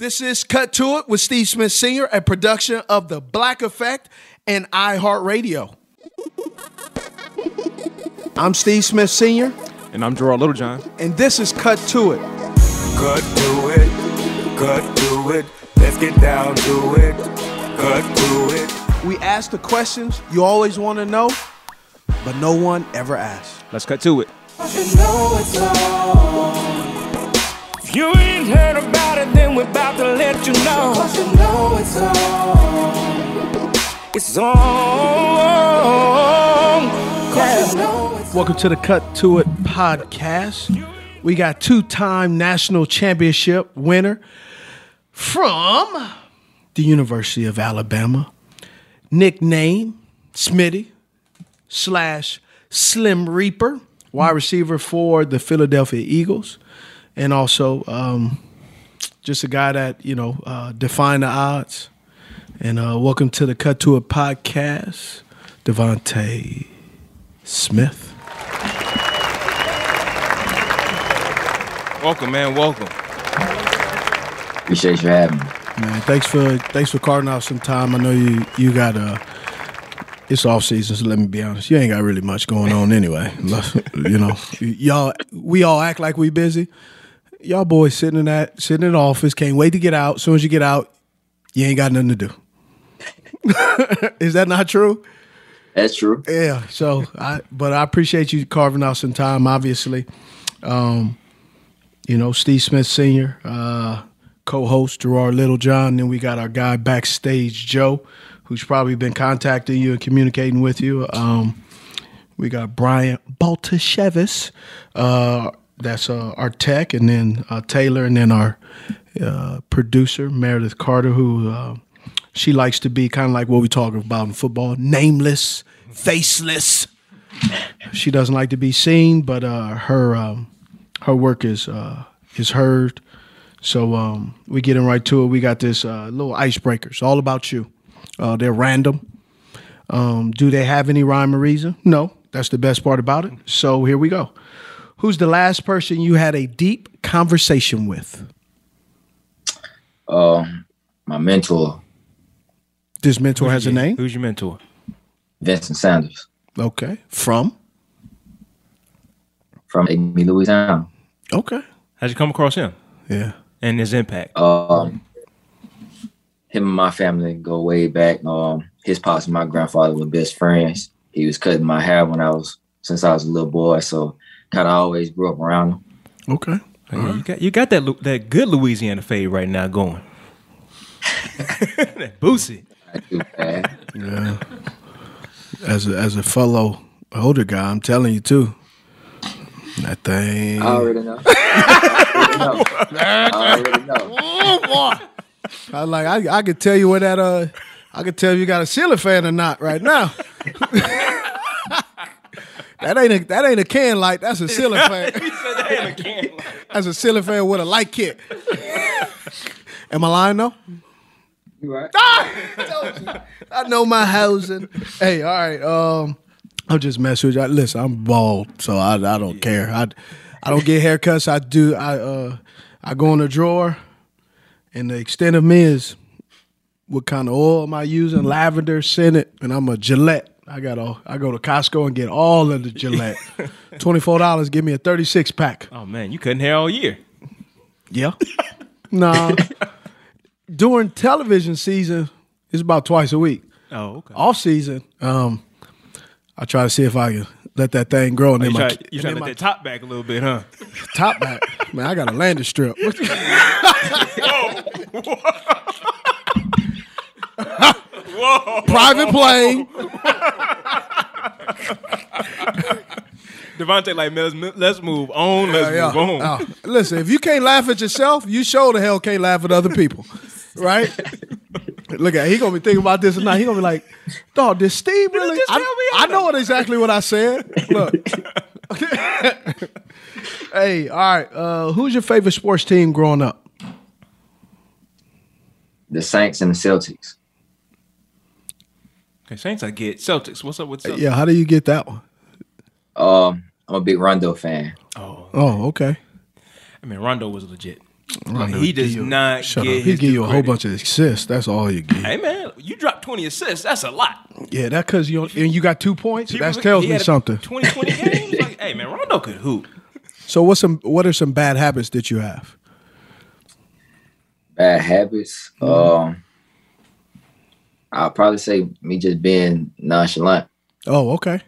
This is Cut to It with Steve Smith Sr., a production of The Black Effect and iHeartRadio. I'm Steve Smith Sr., And I'm Gerard Littlejohn. and this is Cut to It. Cut to it, cut to it. Let's get down to it. Cut to it. We ask the questions you always want to know, but no one ever asks. Let's cut to it. If you ain't heard about it, then we're about to let you know. Cause you know it's on. It's on. Cause you know it's Welcome to the Cut to It podcast. We got two time national championship winner from the University of Alabama, nickname Smitty slash Slim Reaper, wide receiver for the Philadelphia Eagles, and also um, just a guy that you know uh, defined the odds. And uh, welcome to the Cut to It podcast, DeVonta Smith. Welcome, man. Welcome. Appreciate you having me. Man, thanks for thanks for carving out some time. I know you you got uh it's off season, so let me be honest. You ain't got really much going on anyway. you know, y'all we all act like we busy. Y'all boys sitting in that sitting in the office, can't wait to get out. As soon as you get out, you ain't got nothing to do. Is that not true? That's true. Yeah. So I but I appreciate you carving out some time, obviously. Um, you know, Steve Smith Sr., uh, co-host Gerard Littlejohn. Then we got our guy backstage, Joe, who's probably been contacting you and communicating with you. Um, we got Brian Baltashevis, uh, that's uh, our tech, and then uh, Taylor, and then our uh, producer Meredith Carter, who uh, she likes to be kind of like what we talk about in football, nameless, faceless. She doesn't like to be seen, but uh, her um, her work is uh, is heard. So um, we getting right to it. We got this little icebreakers, all about you. They're random. Um, do they have any rhyme or reason? No. That's the best part about it. So here we go. Who's the last person you had a deep conversation with? Um, my mentor, This mentor has a name. Who's your mentor? Vincent Sanders Okay. From. from Amite, Louisiana. Okay. How'd you come across him Yeah. and his impact? Um, him and my family go way back. Um, his pops and my grandfather were best friends. He was cutting my hair when I was since I was a little boy, so kind of always grew up around them. Okay. Yeah, you got you got that that good Louisiana fade right now going. that Boosie. I do, man. Yeah. As a, as a fellow older guy, I'm telling you too. That thing. I already know. I already know. I already know. I like I I could tell you where that uh I could tell you got a ceiling fan or not right now. that ain't a that ain't a can light. That's a ceiling fan. That's a ceiling fan with a light kit. Am I lying though? You right? I know my housing. Hey, all right. Um, I'm just messing with you. Listen, I'm bald, so I I don't care. I I don't get haircuts. I do. I uh I go in the drawer, and the extent of me is what kind of oil am I using? Lavender, scented, and I'm a Gillette. I got all. I go to Costco and get all of the Gillette. Twenty four dollars. Give me a thirty six pack. Oh man, you couldn't hair all year. Yeah. nah. during television season, it's about twice a week. Oh, okay. Off season, um, I try to see if I can let that thing grow. And you then my, try, you trying to my that top back a little bit, huh? top back. Man, I got a landing strip. Private plane. DeVonta, like, let's, let's move on. Let's Yeah, move on. yeah. listen, if you can't laugh at yourself, you sure the hell can't laugh at other people, right? Look at he gonna be thinking about this tonight. He gonna be like, "Dog, did Steve really?" just I, tell me I know what exactly what I said. Look, hey, all right. Uh, who's your favorite sports team growing up? The Saints and the Celtics. Okay, Saints, I get. Celtics, what's up with Celtics? Yeah, how do you get that one? Um, I'm a big Rondo fan. Oh, okay. I mean, Rondo was legit. Rondo he give does you- not Shut get up. He his give you a whole bunch of assists. That's all you get. Hey man, you dropped twenty assists. That's a lot. Yeah, that because you and you got two points. That tells he me had something. 20, 20 games. Like, hey man, Rondo could hoop. So what's some what are some bad habits that you have? Bad habits. Um, I'll probably say me just being nonchalant. Oh, okay.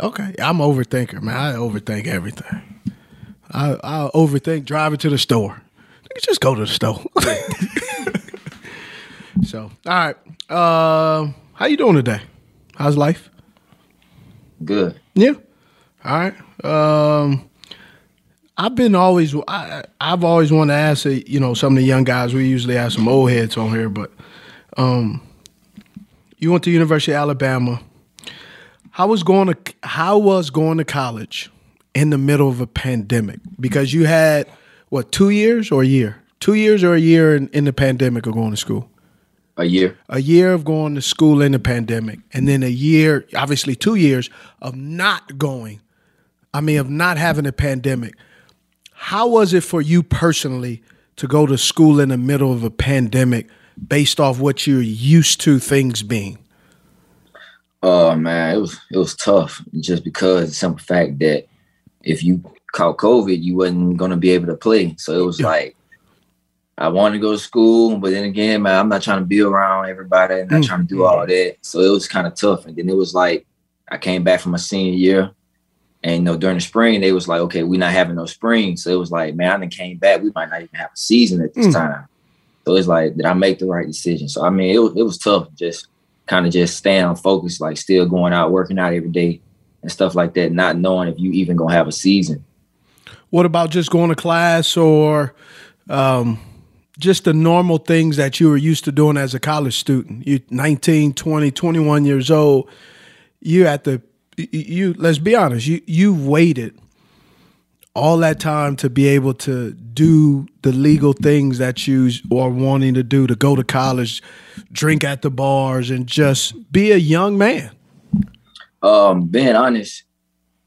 Okay. I'm overthinker, man. I overthink everything. I I overthink driving to the store. Just go to the store. so, all right. Um, how you doing today? How's life? Good. Yeah. All right. Um, I've been always I I've always wanted to ask uh, you know some of the young guys. We usually have some old heads on here, but um, you went to University of Alabama. How was going to how was going to college in the middle of a pandemic? Because you had what two years or a year? Two years or a year in, in the pandemic of going to school? A year. a year of going to school in the pandemic, and then a year, obviously two years of not going. I mean, of not having a pandemic. How was it for you personally to go to school in the middle of a pandemic, based off what you're used to things being? Oh man, it was it was tough just because the simple fact that if you caught COVID, you wasn't gonna be able to play. So it was Yeah. like I wanted to go to school, but then again, man, I'm not trying to be around everybody and not Mm. trying to do all that. So it was kind of tough. And then it was like I came back from my senior year. And you know, during the spring, they was like, okay, we're not having no spring. So it was like, man, I done came back. We might not even have a season at this Mm. time. So it's like, did I make the right decision? So I mean, it was, it was tough, just kind of just staying on focus, like still going out, working out every day and stuff like that, not knowing if you even gonna have a season. What about just going to class or um, just the normal things that you were used to doing as a college student? You 19, 20, 21 years old. You at the you let's be honest, you you waited all that time to be able to do the legal things that you are wanting to do to go to college, drink at the bars and just be a young man. Um, being honest,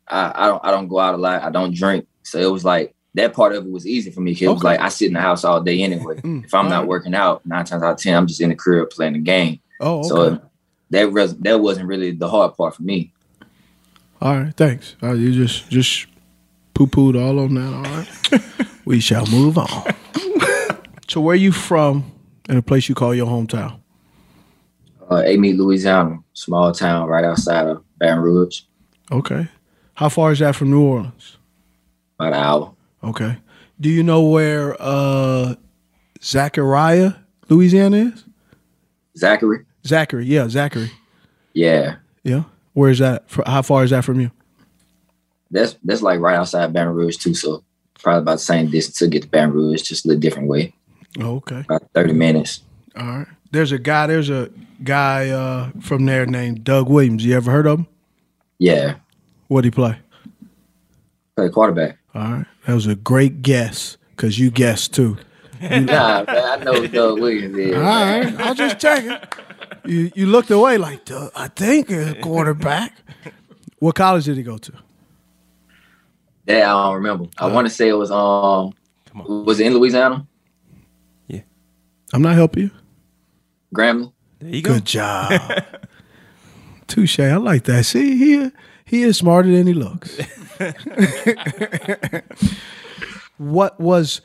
I, I don't I don't go out a lot. I don't drink. So it was like that part of it was easy for me. 'cause It was like I sit in the house all day anyway. Mm, if I'm not working out, nine times out of ten, I'm just in the crib playing the game. Oh, okay. So that res- that wasn't really the hard part for me. All right, thanks. Uh, you just just poo pooed all on that. All right, we shall move on. so, where you from? In a place you call your hometown? Uh, Amite, Louisiana, small town right outside of Baton Rouge, Okay. How far is that from New Orleans? about an hour. Okay. Do you know where uh, Zachariah, Louisiana is? Zachary, Zachary, yeah, Zachary, yeah, yeah. Where is that? How far is that from you? That's that's like right outside Baton Rouge too. So probably about the same distance to get to Baton Rouge, just a little different way, Oh, okay. about thirty minutes. All right. There's a guy. There's a guy uh, from there named Doug Williams. You ever heard of him? Yeah, What would he play? play quarterback. All right. That was a great guess because you guessed too. nah, man, I know who Doug Williams is. All right. I'll just check it. You, you looked away like, "Duh, I think a quarterback. What college did he go to? That I don't remember. I want to say it was um, was it in Louisiana, Yeah, I'm not helping you. Grambling? There you go. Good job. Touche. I like that. See, he he is smarter than he looks. what was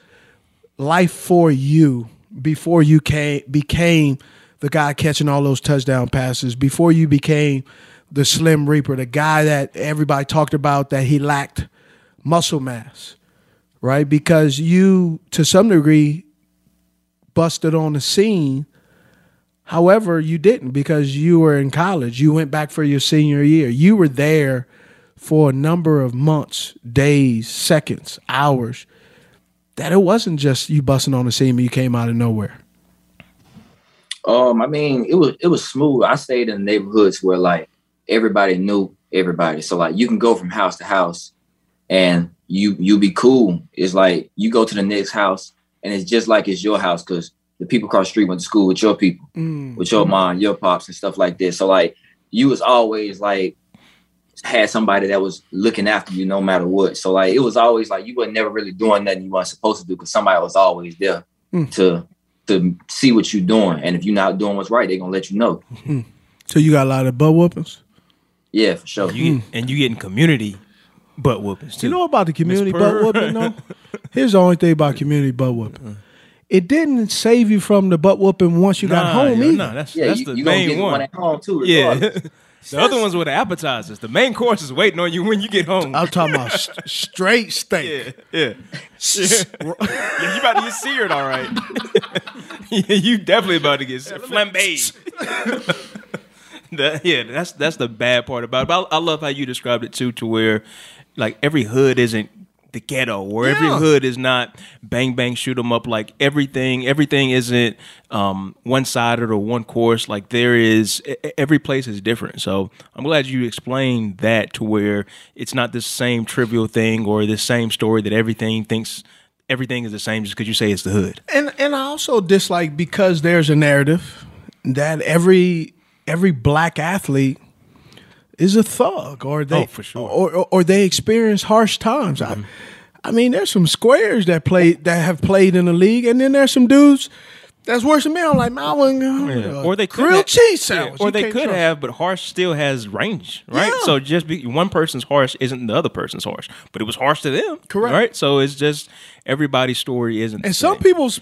life for you before you came became the guy catching all those touchdown passes, before you became the Slim Reaper, the guy that everybody talked about that he lacked muscle mass, right? Because you, to some degree, busted on the scene. However, you didn't because you were in college. You went back for your senior year. You were there for a number of months, days, seconds, hours. That it wasn't just you busting on the scene, you came out of nowhere. Um, I mean, it was it was smooth. I stayed in neighborhoods where like everybody knew everybody. So like you can go from house to house and you you be cool. It's like you go to the next house and it's just like it's your house because the people across the street went to school with your people, Mm. with your mom, your pops, and stuff like this. So like you was always like had somebody that was looking after you no matter what. So like it was always like you were never really doing nothing you weren't supposed to do because somebody was always there Mm. to to see what you're doing. And if you're not doing what's right, they're gonna let you know. So you got a lot of butt whoopings. Yeah, for sure. And you get, and you getting community butt whoopings too. You know about the community Miss butt Purr. whooping though? Here's the only thing about community butt whooping. It didn't save you from the butt whooping once you got home yeah, either. nah, that's yeah, that's you, the you main get one. one at home too. yeah. regardless. the other ones were the appetizers. The main course is waiting on you when you get home. I'm talking about st- straight steak. yeah, yeah. yeah, you about to get seared, all right. yeah, you definitely about to get flambéed. That- yeah, that's that's the bad part about it. But I, I love how you described it too, to where like every hood isn't the ghetto, or every hood is not bang bang shoot 'em up. Like everything, everything isn't um, one sided or one course. Like there is, every place is different. So I'm glad you explained that to where it's not this same trivial thing or this same story that everything thinks everything is the same just because you say it's the hood. And and I also dislike because there's a narrative that every every black athlete is a thug or they Oh, sure. or, or or they experience harsh times. I, I mean, there's some squares that play that have played in the league, and then there's some dudes that's worse than me. I'm like, man, I wouldn't go. uh, or they could grilled have- cheese yeah, or You they could trust. have, but harsh still has range, right? Yeah. So just be one person's harsh isn't the other person's harsh, but it was harsh to them, Correct. Right? So it's just everybody's story isn't. the And some same. people's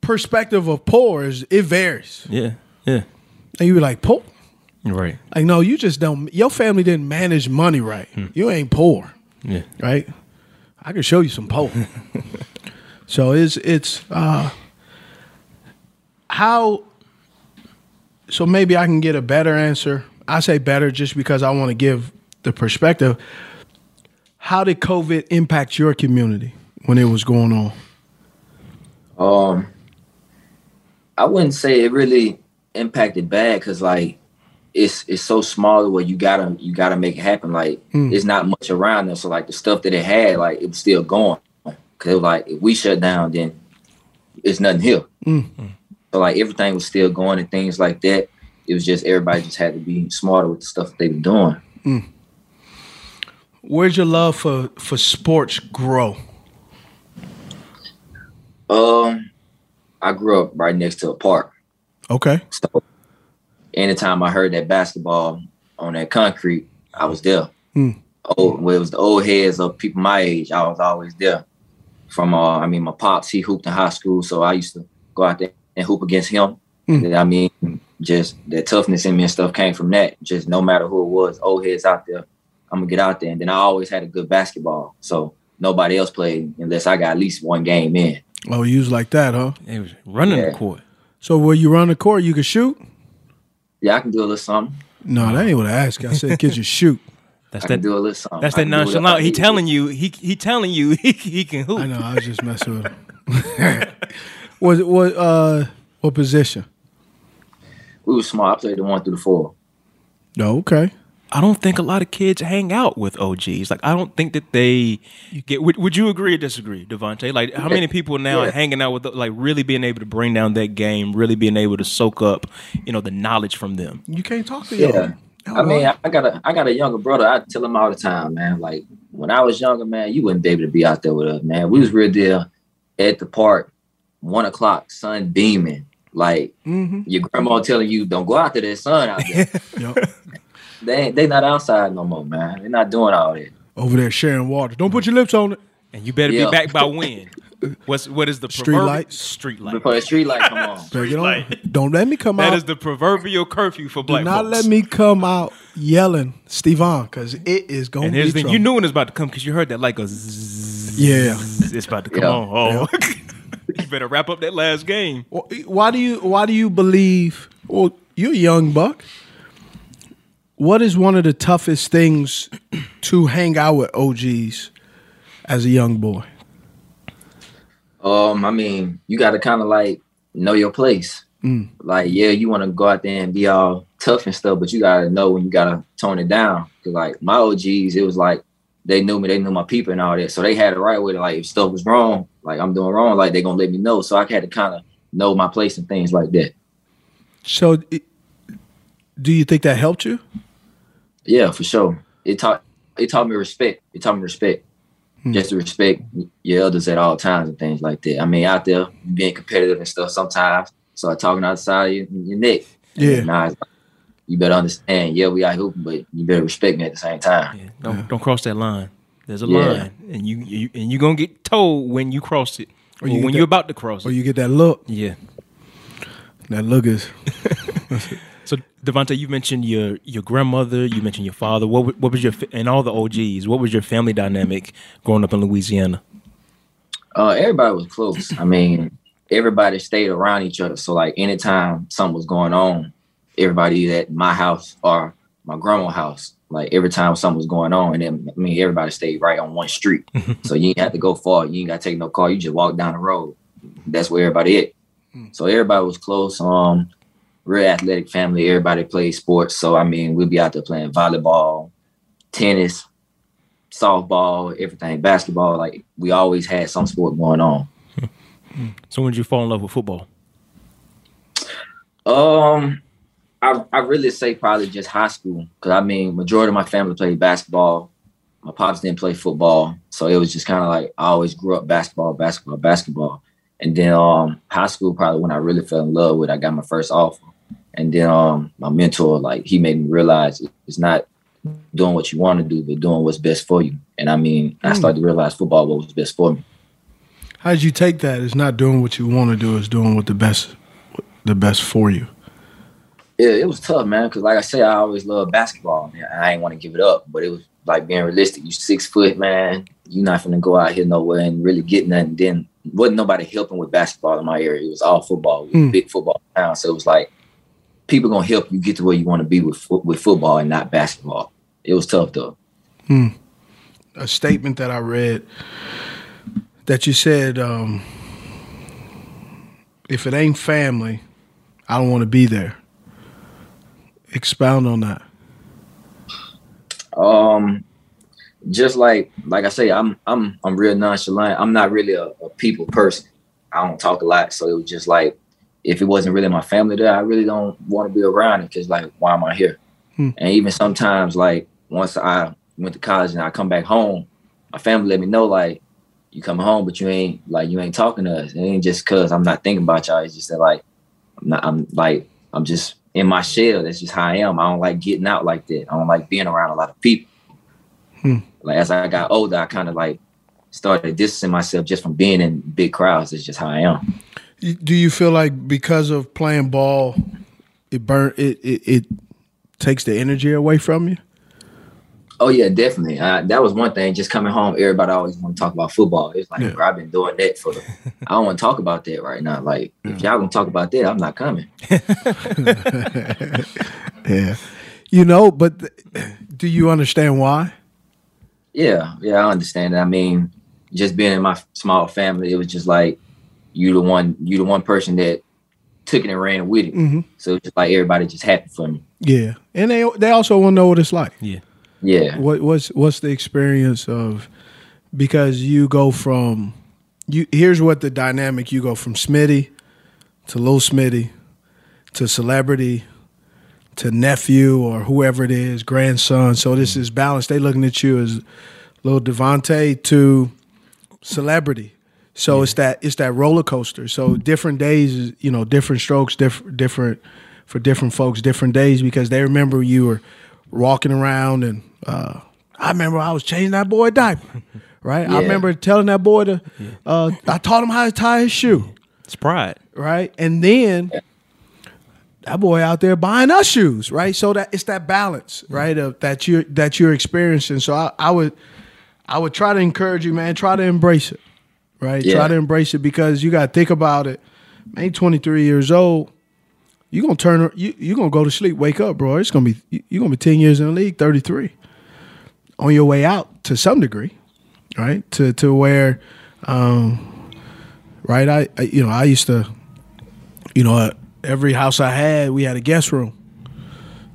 perspective of poor is it varies. yeah, yeah, And you be like, poor? Right, Like, no, you just don't. Your family didn't manage money right. Hmm. You ain't poor. yeah. right? I can show you some poem. so it's it's uh how so maybe I can get a better answer. I say better just because I want to give the perspective. How did COVID impact your community when it was going on? Um, I wouldn't say it really impacted bad because like it's it's so small where you gotta you gotta make it happen. Like hmm. it's not much around them, so like the stuff that it had, like it was still going. Cause like if we shut down, then it's nothing here. Hmm. So like everything was still going and things like that. It was just everybody just had to be smarter with the stuff that they were doing. Hmm. Where's your love for for sports grow? Um, I grew up right next to a park. Okay. So anytime I heard that basketball on that concrete, I was there. Hmm. Oh, well, it was the old heads of people my age. I was always there. From uh, I mean, my pops he hooped in high school, so I used to go out there and hoop against him. Hmm. I mean, just that toughness in me and stuff came from that. Just no matter who it was, old heads out there, I'm gonna get out there. And then I always had a good basketball, so nobody else played unless I got at least one game in. Oh, you was like that, huh? It was running Yeah. the court. So when you run the court, you can shoot? Yeah, I can do a little something. No, that ain't what I asked. I said, could you shoot? That's I can that. do a little something. That's I that can do whatever I nonchalant. He need to do. telling you. He he telling you he, he can hoop. I know. I was just messing with him. what what uh what position? we were small. I played the one through the four. No, okay. I don't think a lot of kids hang out with OGs. Like I don't think that they get. Would, would you agree or disagree, DeVonta? Like how many people now are Yeah. hanging out with like really being able to bring down that game, really being able to soak up, you know, the knowledge from them. You can't talk to Yeah. y'all. I mean, I, I got a I got a younger brother. I tell him all the time, man. Like when I was younger, man, you wouldn't be able to be out there with us, man. We was real deal at the park, one o'clock, sun beaming. Like Mhm. your grandma telling you, don't go out there, that sun out there. Yup. They ain't, they not outside no more, man. They're not doing all that. Over there sharing water. Don't put your lips on it. And you better Yeah. be back by when? What's what is the Street proverb- lights? Street light. Before the street light come on. Better get on. light. Don't let me come That out. is the proverbial curfew for black. Do black not folks. let me come out yelling Stevan because it is going And be here's the thing, trouble. you knew when it was about to come because you heard that like a zzz. Yeah. It's about to come Yeah. on. Oh, you better wrap up that last game. Why do you Why do you believe? Well, you're a young buck. What is one of the toughest things to hang out with OGs as a young boy? Um, I mean, you got to kind of like know your place. Like, yeah, you want to go out there and be all tough and stuff, but you got to know when you got to tone it down. Cause like my OGs, it was like they knew me, they knew my people and all that, so they had it right with it. Like if stuff was wrong, like I'm doing wrong, like they gonna let me know. So I had to kind of know my place and things like that. So, do you think that helped you? Yeah, for sure. It taught it taught me respect. It taught me respect. Hmm. Just to respect your elders at all times and things like that. I mean, out there being competitive and stuff sometimes. Start talking outside your, your neck. Yeah. now like, you better understand. Yeah, we out hooping, but you better respect me at the same time. Yeah, don't don't cross that line. There's a Yeah. line, and you, you and you gonna get told when you cross it, or, you when that- you're about to cross it, Or you get that look? yeah. That look is So DeVonta, you mentioned your your grandmother, you mentioned your father. What what was your and all the OGs? What was your family dynamic growing up in Louisiana? Uh, everybody was close. I mean, everybody stayed around each other. So like anytime something was going on, everybody at my house or my grandma's house. Like every time something was going on, and then I mean everybody stayed right on one street. so you ain't have to go far. You ain't got to take no car. You just walk down the road. That's where everybody at. So everybody was close. Um, real athletic family. Everybody plays sports. So I mean, we'd be out there playing volleyball, tennis, softball, everything, basketball. Like we always had some sport going on. So when did you fall in love with football? Um, I I really say probably just high school because I mean majority of my family played basketball. My pops didn't play football, so it was just kind of like I always grew up basketball, basketball, basketball. And then um, high school probably when I really fell in love with. it, I got my first offer, and then um, my mentor like he made me realize it's not doing what you want to do, but doing what's best for you. And I mean, I started to realize football what was best for me. How did you take that? It's not doing what you want to do. It's doing what the best, the best for you. Yeah, it was tough, man. Because like I say, I always loved basketball. Man. I ain't want to give it up, but it was like being realistic. You six foot, man. You're not gonna go out here nowhere and really get nothing. Then wasn't nobody helping with basketball in my area. It was all football. It was Mm. big football town, so it was like people gonna help you get to where you want to be with with football and not basketball. It was tough though. a statement that I read that you said, um, if it ain't family, I don't want to be there. Expound on that. Um, just like like I say, I'm I'm I'm real nonchalant. I'm not really a, a people person. I don't talk a lot, so it was just like if it wasn't really my family there, I really don't want to be around it because like why am I here? Hmm. And even sometimes like once I went to college and I come back home, my family let me know like you coming home, but you ain't like you ain't talking to us. It ain't just cause I'm not thinking about y'all. It's just that like I'm not. I'm like I'm just in my shell. That's just how I am. I don't like getting out like that. I don't like being around a lot of people. Hmm. Like as I got older, I kind of like started distancing myself just from being in big crowds. It's just how I am. Do you feel like because of playing ball, it burn it it, it takes the energy away from you? Oh yeah, definitely. Uh, that was one thing. Just coming home, everybody always want to talk about football. It's like, Yeah. bro, I've been doing that for. The, I don't want to talk about that right now. Like, if y'all gonna talk about that, I'm not coming. Yeah. You know, but th- do you understand why? Yeah, yeah, I understand. I mean, just being in my small family, it was just like you the one, you the one person that took it and ran with it. Mhm. So it's just like everybody just happy for me. Yeah, and they they also want to know what it's like. Yeah. Yeah, What what's what's the experience of because you go from you here's what the dynamic you go from Smitty to Lil Smitty to celebrity to nephew or whoever it is, grandson. So this is balanced. They looking at you as Lil DeVonta to celebrity. So it's that it's that roller coaster. So different days, you know, different strokes, different different for different folks, different days because they remember you were walking around and uh, I remember I was changing that boy diaper, right? I remember telling that boy to, uh, I taught him how to tie his shoe, It's pride. right? And then that boy out there buying us shoes, right? So that it's that balance, right? Of that you that you're experiencing. So I, I would I would try to encourage you, man. Try to embrace it, right? Yeah. Try to embrace it because you got to think about it. Man, 23 years old. You're gonna turn. You you gonna go to sleep, wake up, bro. It's gonna be you- you gonna be 10 years in the league, 33, on your way out to some degree, right? To to where, um, right? I, I you know I used to, you know, every house I had we had a guest room,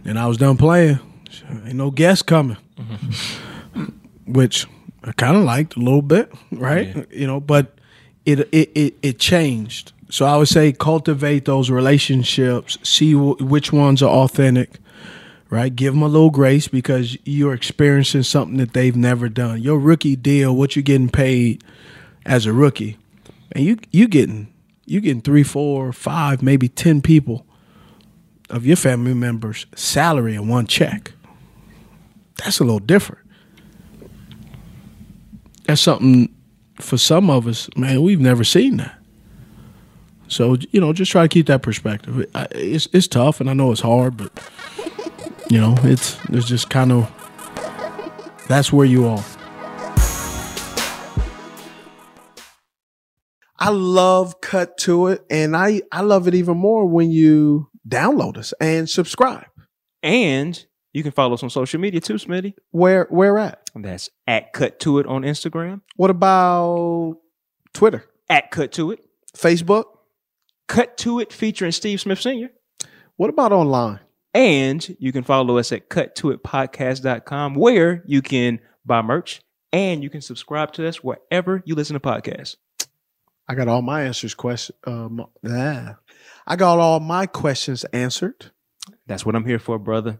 and I was done playing. Ain't no guests coming, which I kind of liked a little bit, right? You know, but it, it it it changed. So I would say cultivate those relationships, see w- which ones are authentic, right? Give them a little grace because you're experiencing something that they've never done. Your rookie deal, what you're getting paid as a rookie, and you you getting you getting three, four, five, maybe ten people of your family members' salary in one check. That's a little different. That's something for some of us, man. We've never seen that. So you know, just try to keep that perspective. It's it's tough, and I know it's hard, but you know, it's it's just kind of that's where you are. I love Cut to It, and I I love it even more when you download us and subscribe. And you can follow us on social media too, Smitty. Where where at? That's at Cut To It on Instagram. What about Twitter, At Cut To It. Facebook? Cut To It featuring Steve Smith Sr. What about online? And you can follow us at cut to it cuttoitpodcast.com where you can buy merch and you can subscribe to us wherever you listen to podcasts. I got all my answers question. Um, yeah. I got all my questions answered. That's what I'm here for, brother.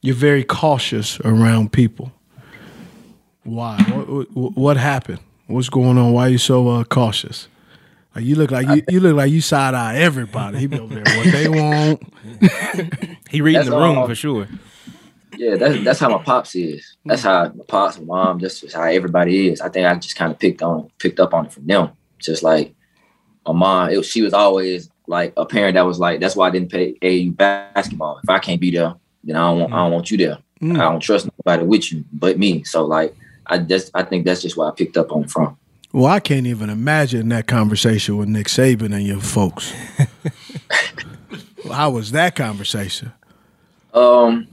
You're very cautious around people. Why? What, what, what happened? What's going on? Why are you so uh, cautious? Like you look like you, you look like you side eye everybody. He be over there what they want. He reading That's the room all. for sure. Yeah, that's that's how my pops is. That's how my pops and mom. That's just how everybody is. I think I just kind of picked on picked up on it from them. Just like my mom, was, she was always like a parent that was like, that's why I didn't pay AAU basketball. If I can't be there, then I don't want I don't want you there. Mm. I don't trust nobody with you but me. So like I just I think that's just why I picked up on from. Well, I can't even imagine that conversation with Nick Saban and your folks. How was that conversation? Um,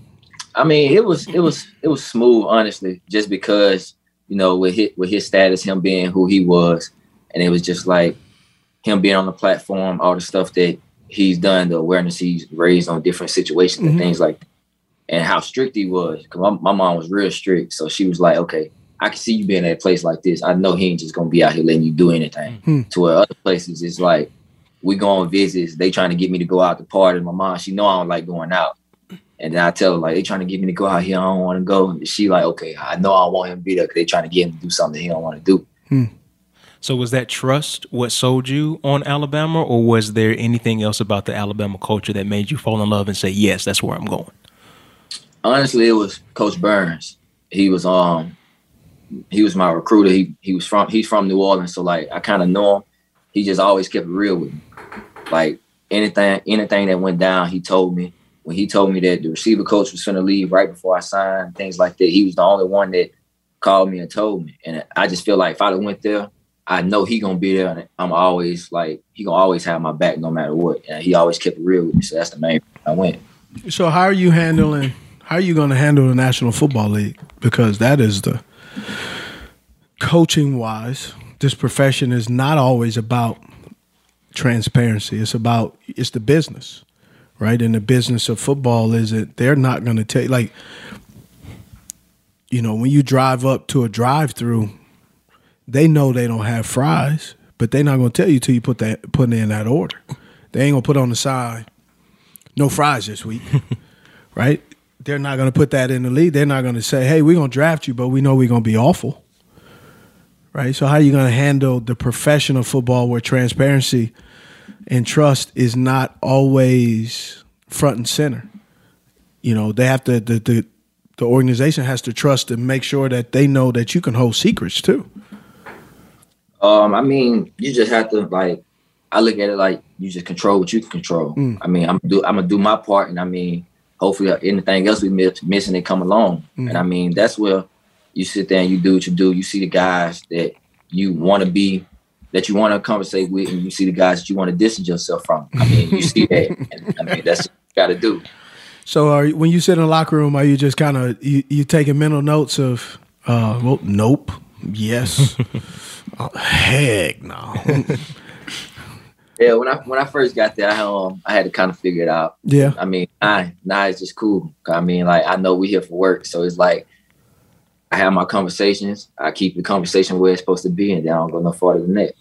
I mean, it was it was it was smooth, honestly, just because you know with his, with his status, him being who he was, and it was just like him being on the platform, all the stuff that he's done, the awareness he's raised on different situations Mhm. and things like, that, and how strict he was. Because my, my mom was real strict, so she was like, okay. I can see you being at a place like this. I know he ain't just gonna be out here letting you do anything. Hmm. To where other places, it's like we go on visits. They trying to get me to go out to party. My mom, she know I don't like going out. And then I tell her, like, they trying to get me to go out here. I don't want to go. And she like, okay, I know I want him to be there because they trying to get him to do something he don't want to do. So was that trust what sold you on Alabama, or was there anything else about the Alabama culture that made you fall in love and say, yes, that's where I'm going? Honestly, it was Coach Burns. He was um he was my recruiter. He he was from he's from New Orleans, so like I kind of know him. He just always kept it real with me. Like anything anything that went down, he told me. when he told me that the receiver coach was to leave right before I signed, things like that, he was the only one that called me and told me. And I just feel like if I went there, I know he gonna be there, and I'm always like he gonna always have my back no matter what. And he always kept it real with me, so that's the main. I went. So how are you handling? How are you going to handle the National Football League? Because that is the coaching wise. This profession is not always about transparency. It's about it's the business, right? And the business of football is that they're not going to take like you know when you drive up to a drive-through, they know they don't have fries, but they're not going to tell you till you put that put in that order. They ain't to put on the side no fries this week, right? They're not going to put that in the league. They're not going to say, "Hey, we're going to draft you, but we know we're going to be awful." Right? So how are you going to handle the professional football where transparency and trust is not always front and center? You know, they have to the the, the organization has to trust and make sure that they know that you can hold secrets too. Um, I mean, you just have to like. I look at it like you just control what you can control. Mm. I mean, I'm do I'm gonna do my part, and I mean, hopefully, anything else we miss, missing, it come along. Mm. And I mean, that's where you sit there and you do what you do. You see the guys that you want to be, that you want to conversate with, and you see the guys that you want to distance yourself from. I mean, you see that. And, I mean, that's what you got to do. So are you, when you sit in the locker room, are you just kind of you, you taking mental notes of, uh, well, nope, yes, oh, heck no. Yeah, when I when I first got there, I um I had to kind of figure it out. yeah. I mean, nah, nah, it's just cool. I mean, like I know we here for work, so it's like I have my conversations. I keep the conversation where it's supposed to be, and then I don't go no farther than that.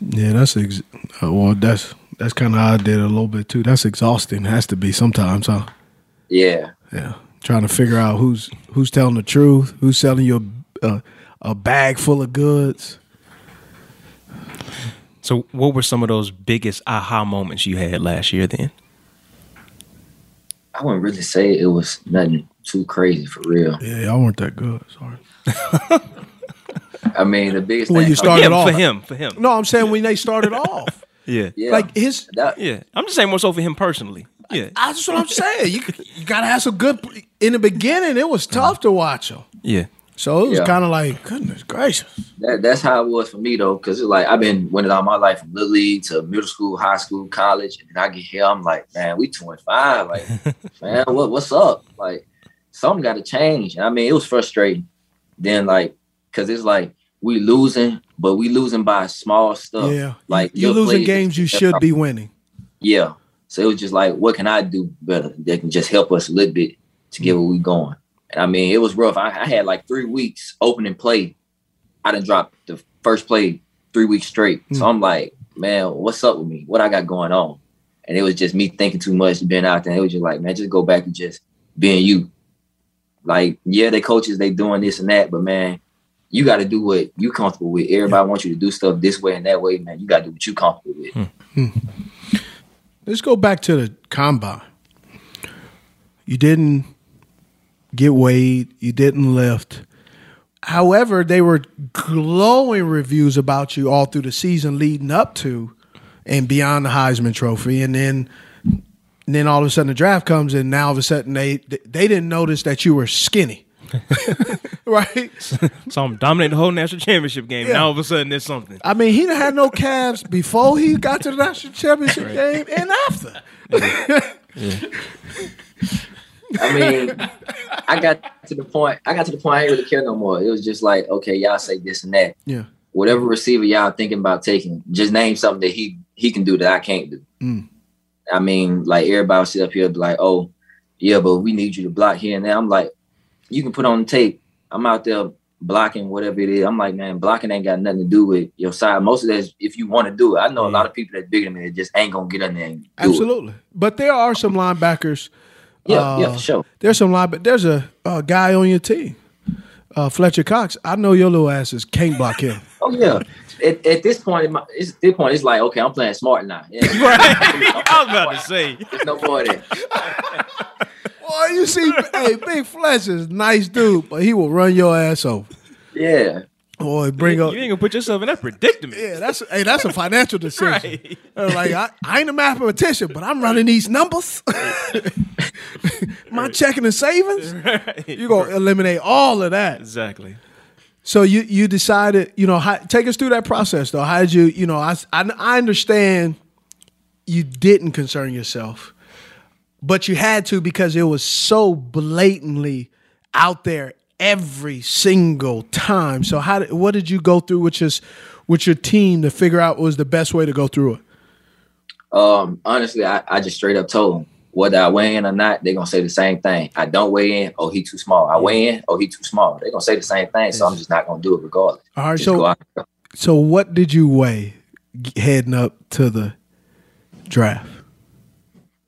Yeah, that's ex- uh, well, that's that's kind of how I did it a little bit too. That's exhausting. Has to be sometimes, huh? Yeah, Yeah, trying to figure out who's who's telling the truth, who's selling you a, a, a bag full of goods. So, what were some of those biggest aha moments you had last year? Then, I wouldn't really say it was nothing too crazy for real. Yeah, y'all weren't that good. Sorry. I mean, the biggest When thing you started him, off, for him, for him. No, I'm saying when they started off, Yeah. yeah, like his. that, yeah. I'm just saying more so for him personally. Yeah, That's what I'm saying. You you gotta have some good. In the beginning, it was tough to watch him. yeah. So it was Yeah. kind of like, goodness gracious. that that's how it was for me though, because it's like I've been winning all my life from little league to middle school, high school, college, and then I get here, I'm like, man, we 25, like, man, what what's up? Like, something got to change. And I mean, it was frustrating. Then like, cause it's like we losing, but we losing by small stuff. Yeah, like you're losing games you should be winning. Yeah. So it was just like, what can I do better that can just help us a little bit to get mm. where we going? And I mean, it was rough. I, I had like three weeks opening play. I didn't drop the first play three weeks straight. So hmm. I'm like, man, what's up with me? What I got going on? And it was just me thinking too much, being out there. It was just like, man, just go back to just being you. Like, yeah, they coaches, they doing this and that, but man, you got to do what you comfortable with. Everybody wants you to do stuff this way and that way, man. You got to do what you comfortable with. Hmm. Hmm. Let's go back to the combine. You didn't get weighed. You didn't lift. However, they were glowing reviews about you all through the season leading up to and beyond the Heisman Trophy, and then and then all of a sudden the draft comes, and now all of a sudden they they didn't notice that you were skinny, right? So I'm dominating the whole national championship game. Yeah. Now all of a sudden there's something. I mean, he didn't have no calves before he got to the national championship game and after. I mean, I got to the point. I got to the point. I didn't really care no more. It was just like, okay, y'all say this and that. Yeah. Whatever receiver y'all thinking about taking, just name something that he he can do that I can't do. Mm. I mean, like everybody sit up here and be like, oh, yeah, but we need you to block here and there. I'm like, you can put on the tape. I'm out there blocking whatever it is. I'm like, man, blocking ain't got nothing to do with your side. Most of that is if you want to do it. I know a lot of people that's bigger than me that just ain't gonna get in there and do it. Absolutely. But there are some linebackers. Yeah, yeah, uh, for sure. There's some line, but there's a, a guy on your team, uh, Fletcher Cox. I know your little asses can't block him. Oh yeah. At, at this point, in my, it's, at this point, it's like okay, I'm playing smart now. Yeah. I was about to say. There's no more of that. Boy, you see, hey, Big Fletcher's nice dude, but he will run your ass over. Yeah. Or bring you up. You ain't gonna put yourself in that predicament. Yeah, that's hey, that's a financial decision. Right. Uh, Like I, I ain't a mathematician, but I'm running these numbers. My checking and savings. You gonna eliminate all of that. Exactly. So you you decided, you know, how, take us through that process though. How did you, you know, I, I I understand you didn't concern yourself, but you had to because it was so blatantly out there every single time. So how did, what did you go through with your with your team to figure out what was the best way to go through it? Um, honestly, I, I just straight up told them whether I weigh in or not, they're gonna say the same thing. I don't weigh in, oh he too small. I weigh in, oh he too small. They're gonna say the same thing, so I'm just not gonna do it regardless. All right, Just so- go out there. So what did you weigh heading up to the draft?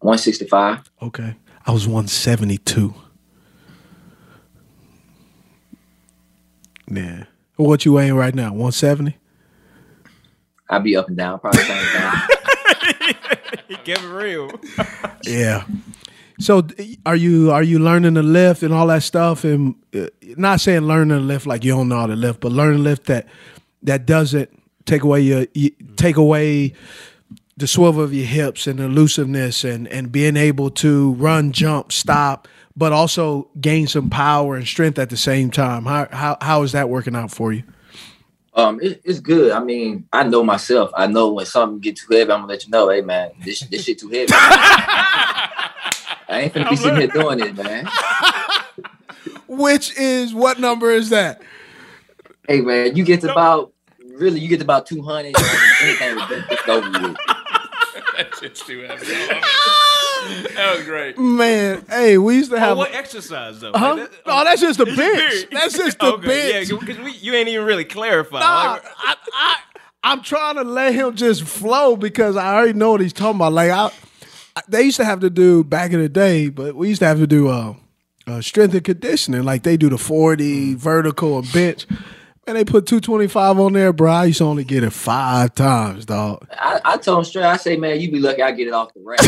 165. Okay. I was 172. Yeah. What you weighing right now? 170? I'll be up and down, probably same thing. He kept it real. Yeah. So are you are you learning to lift and all that stuff and uh, not saying learning to lift like you don't know how to lift, but learning to lift that that doesn't take away your you, take away the swivel of your hips and the elusiveness and and being able to run, jump, stop, but also gain some power and strength at the same time. How how how is that working out for you? Um, it, it's good. I mean, I know myself. I know when something get too heavy, I'm gonna let you know, hey man, this this shit too heavy. I ain't gonna be sitting here doing it, man. Which is what number is that? Hey man, you get to about really, you get to about 200. anything with that, it's over with. It's too heavy. That was great. Man, hey, we used to Oh, have what exercise though? Huh? Like that- No, that's just the bench. That's just the okay, bench. Yeah, because you ain't even really clarified. Nah, Like, I, I, I'm trying to let him just flow because I already know what he's talking about. Like I, I- they used to have to do back in the day, but we used to have to do uh, uh, strength and conditioning. Like they do the 40 vertical and bench. And they put 225 on there, bro. I used to only get it five times, dog. I, I told him straight, I say, man, you be lucky I get it off the rack.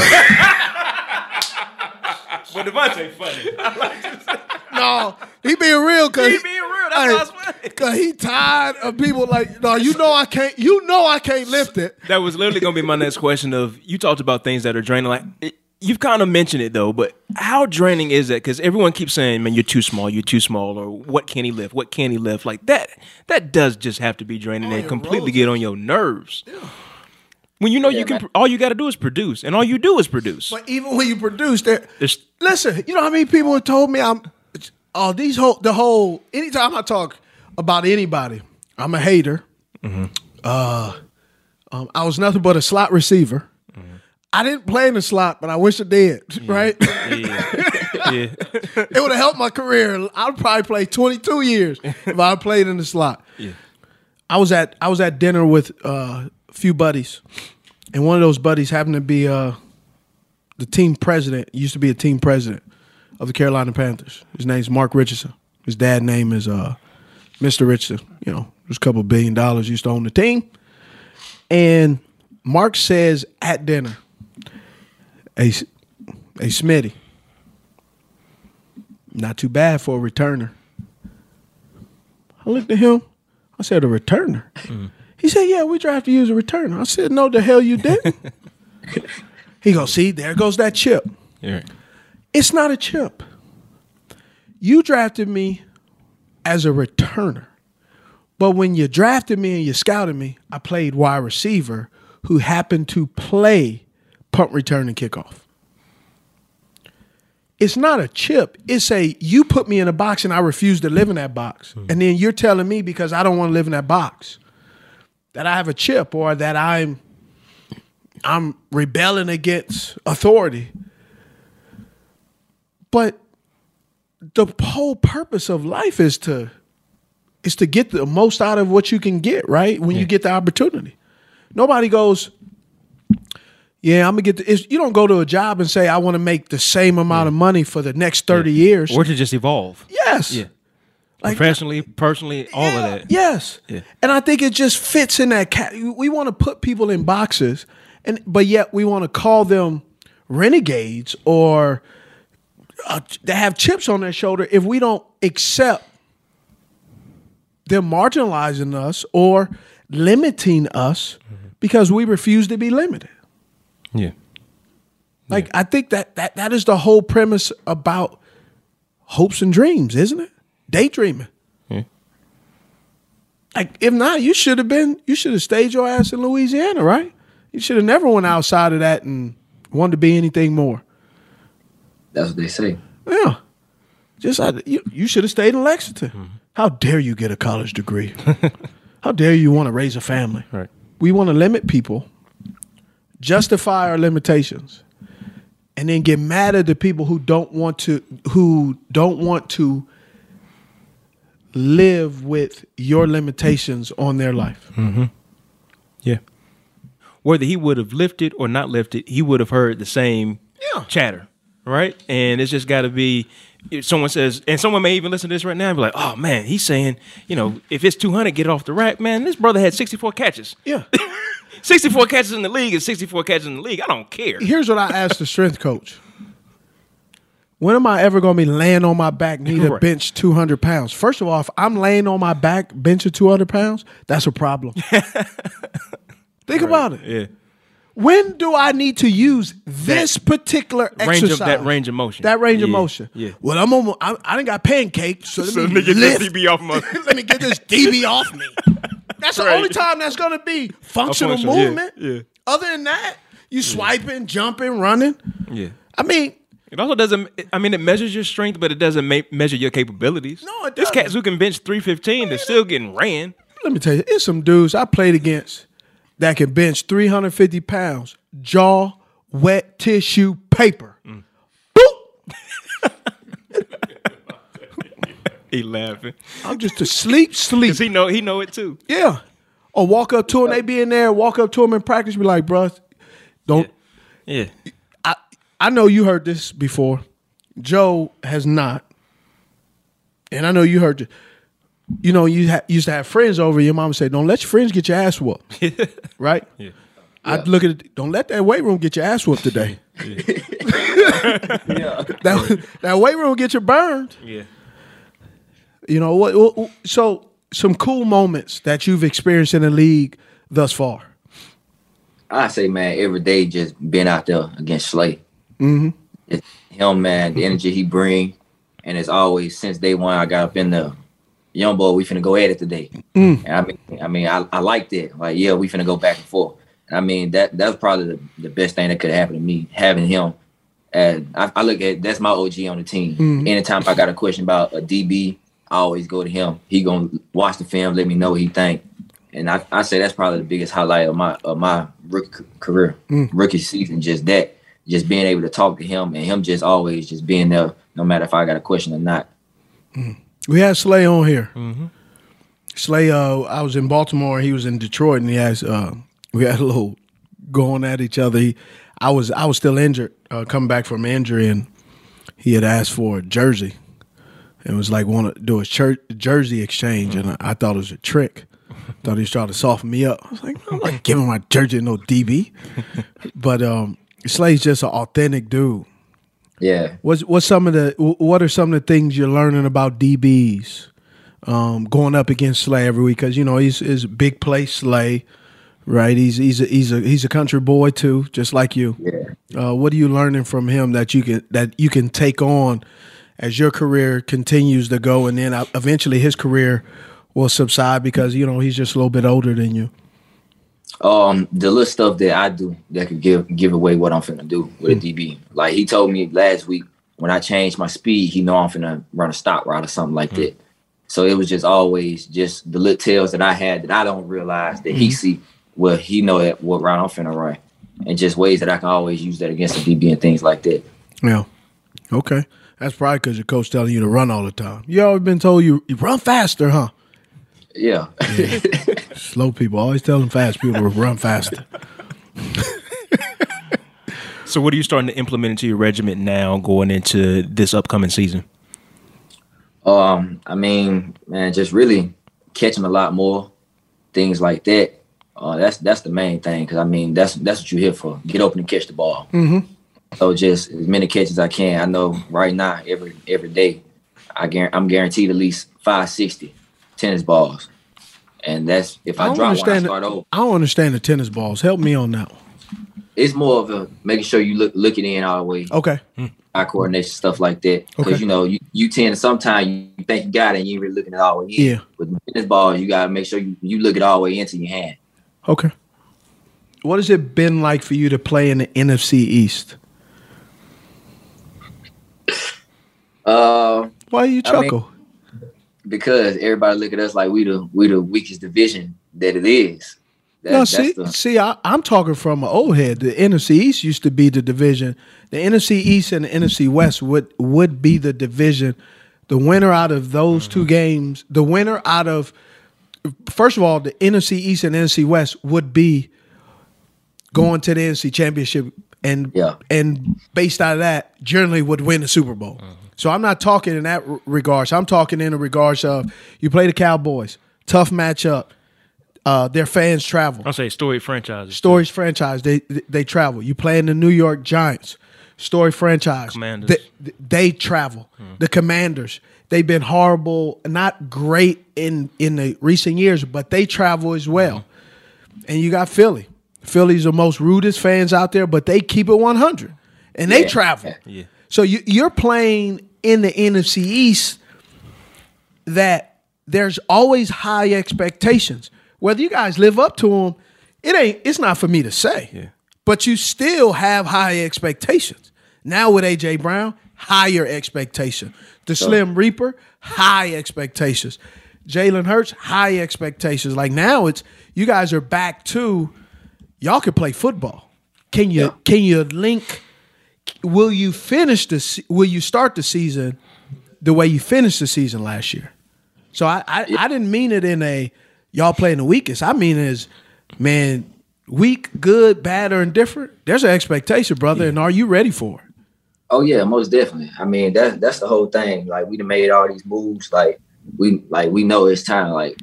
but DeVonta funny. No, he being real because He being real. That's why it's funny. Cause he tired of people like, no, you know I can't, you know I can't lift it. That was literally gonna be my next question. Of you talked about things that are draining. Like it, you've kind of mentioned it though, but how draining is that? Because everyone keeps saying, "Man, you're too small. You're too small." Or what can he lift? What can he lift? Like that. That does just have to be draining and completely get on your nerves. When you know you can, man. all you got to do is produce, and all you do is produce. But even when you produce, there, There's- listen, you know how many people have told me I'm, oh, these whole, the whole, anytime I talk about anybody, I'm a hater. Uh, um, I was nothing but a slot receiver. I didn't play in the slot, but I wish I did. Right? yeah, yeah. it would have helped my career. I'd probably play 22 years if I played in the slot. Yeah. I was at I was at dinner with uh, a few buddies, and one of those buddies happened to be uh, the team president. Used to be a team president of the Carolina Panthers. His name's Mark Richardson. His dad name is uh, Mr. Richardson. You know, there's a couple billion dollars. Used to own the team, and Mark says at dinner, "Hey, hey, Smitty." Not too bad for a returner. I looked at him. I said, a returner? He said, yeah, we drafted you as a returner. I said, no, the hell you didn't. he goes, see, there goes that chip. yeah. It's not a chip. You drafted me as a returner. But when you drafted me and you scouted me, I played wide receiver who happened to play punt return and kickoff. It's not a chip. It's a you put me in a box and I refuse to live in that box. Hmm. And then you're telling me because I don't want to live in that box that I have a chip or that I'm I'm rebelling against authority. But the whole purpose of life is to is to get the most out of what you can get, right? When you get the opportunity. Nobody goes, yeah, I'm gonna get the. You don't go to a job and say I want to make the same amount of money for the next thirty years. Or to just evolve. yes, Yeah. Like- Professionally, personally, all Yeah, of that. Yes, Yeah. and I think it just fits in that cat. We want to put people in boxes, and but yet we want to call them renegades or uh, they have chips on their shoulder if we don't accept them marginalizing us or limiting us because we refuse to be limited. Yeah. Like I think that that that is the whole premise about hopes and dreams, isn't it? Daydreaming. Yeah. Like if not, you should have been you should have stayed your ass in Louisiana, right? You should have never went outside of that and wanted to be anything more. That's what they say. Yeah. Just I, you, you should have stayed in Lexington. Mm-hmm. How dare you get a college degree? How dare you want to raise a family? Right. We want to limit people, justify our limitations, and then get mad at the people who don't want to who don't want to live with your limitations on their life. Mm-hmm. Yeah. Whether he would have lifted or not lifted, he would have heard the same Yeah. chatter, right? And it's just got to be. If someone says, and someone may even listen to this right now and be like, "Oh man, he's saying, you know, if it's two hundred, get it off the rack." Man, this brother had sixty four catches. Yeah. 64 catches in the league is 64 catches in the league. I don't care. Here's what I asked the strength coach. When am I ever going to be laying on my back, need to Right. bench 200 pounds? First of all, if I'm laying on my back, benching 200 pounds, that's a problem. Think about it. Yeah. When do I need to use this particular Range exercise? of that range of motion. That range of Yeah, motion. Yeah. Well, I'm on. I, I didn't got pancakes, so let So me me get lift. this DB off my let me get this DB off me. That's the Right. only time that's going to be functional function, movement. yeah. Other than that, you swiping, jumping, running. Yeah. I mean, It also doesn't. I mean, it measures your strength, but it doesn't ma- measure your capabilities. No, it This doesn't. cats who can bench three fifteen, they're still getting ran. let me tell you, it's some dudes I played against that can bench 350 pounds, jaw, wet tissue, paper. Mm. Boop! He laughing I'm just asleep, sleep. because he know he know it too. Yeah. Or walk up to him, they be in there, walk up to him in practice, be like, bruh, don't. Yeah. I, I know you heard this before. Joe has not. And I know you heard, you know, you ha- used to have friends over. Your mom would say, don't let your friends get your ass whooped. right? Yeah. I'd look at it, don't let that weight room get your ass whooped today. Yeah. that, that weight room get you burned. Yeah. You know what? So some cool moments that you've experienced in the league thus far. I say, man, every day just being out there against Slay. Mm-hmm. It's him, man, the energy he bring, and it's always since day one. I got up in the young boy. We finna go at it today. And I mean, I mean, I, I liked it. Like, yeah, we finna go back and forth. And I mean, that that was probably the, the best thing that could happen to me having him. And I, I look at that's my OG on the team. Anytime I got a question about a DB, I always go to him. He gonna watch the film, let me know what he think. And I, I say that's probably the biggest highlight of my of my rookie c- career, rookie season. Just that, just being able to talk to him and him just always just being there, no matter if I got a question or not. We had Slay on here. Slay, uh, I was in Baltimore. He was in Detroit, and he asked. Uh, we had a little going at each other. He, I was I was still injured, uh, coming back from injury, and he had asked for a jersey. It was like want to do a church, jersey exchange, and I, I thought it was a trick. thought he was trying to soften me up. I was like, I'm not giving my jersey no DB. but um, Slay's just an authentic dude. Yeah, What's what's some of the what are some of the things you're learning about DBs um, going up against Slay every week? Because you know he's is big play Slay, right? He's he's a, he's a he's a country boy too, just like you. yeah. Uh, what are you learning from him that you can that you can take on as your career continues to go, and then eventually his career will subside because you know he's just a little bit older than you. um the little stuff that I do that could give give away what I'm finna do with a hmm. DB. Like he told me last week when I changed my speed, he know I'm finna run a stop route or something like hmm. that. So it was just always just the little tails that I had that I don't realize that he hmm. see well he know that what route I'm finna run. And just ways that I can always use that against the DB and things like that. Yeah. Okay. That's probably because your coach telling you to run all the time. You always been told you, you run faster, huh? Yeah. Slow people always telling fast people to run faster. So, what are you starting to implement into your regiment now, going into this upcoming season? Um, I mean, man, just really catching a lot more things like that. Uh, that's that's the main thing because I mean that's that's what you're here for. Get open and catch the ball. Mm-hmm. So just as many catches as I can. I know right now every every day, I guar- I'm guaranteed at least 560 tennis balls, and that's if I, don't drop one, I understand. start the, over. I don't understand the tennis balls. Help me on that one. It's more of a making sure you look look it in all the way, Okay. Hmm. eye coordination stuff like that. Because Okay. you know you, you tend to sometimes you think you got it and you ain't really looking it all the way in. Yeah. With tennis balls, you gotta make sure you, you look it all the way into your hand. Okay. What has it been like for you to play in the NFC East? Uh, Why you I mean- chuckle? because everybody look at us like we the we the weakest division that it is. That, no, that's see, the- see, I, I'm talking from an old head. The NFC East used to be the division. The NFC East and the NFC West would would be the division. The winner out of those two games, the winner out of first of all, the NFC East and NFC West would be going to the NFC Championship, and Yeah. and based out of that, generally would win the Super Bowl. So I'm not talking in that r- regards. I'm talking in the regards of you play the Cowboys, tough matchup. Uh, their fans travel. I'll say story franchise. Stories franchise. They they travel. You play in the New York Giants. Story franchise. Commanders. They, they travel. The Commanders. They've been horrible, not great in in the recent years, but they travel as well. And you got Philly. Philly's the most rudest fans out there, but they keep it 100. And they travel. Yeah. So you, you're playing in the NFC East that there's always high expectations. Whether you guys live up to them, it ain't. It's not for me to say. But you still have high expectations. Now with AJ Brown, higher expectation. The Slim Reaper, high expectations. Jalen Hurts, high expectations. Like now, it's you guys are back to y'all can play football. Can you can you link? Will you finish the? Will you start the season the way you finished the season last year? So I I, I didn't mean it in a y'all playing the weakest. I mean it as man weak, good, bad, or indifferent. There's an expectation, brother, and are you ready for it? Oh yeah, most definitely. I mean, that's that's the whole thing. Like we done made all these moves. Like we like we know it's time. Like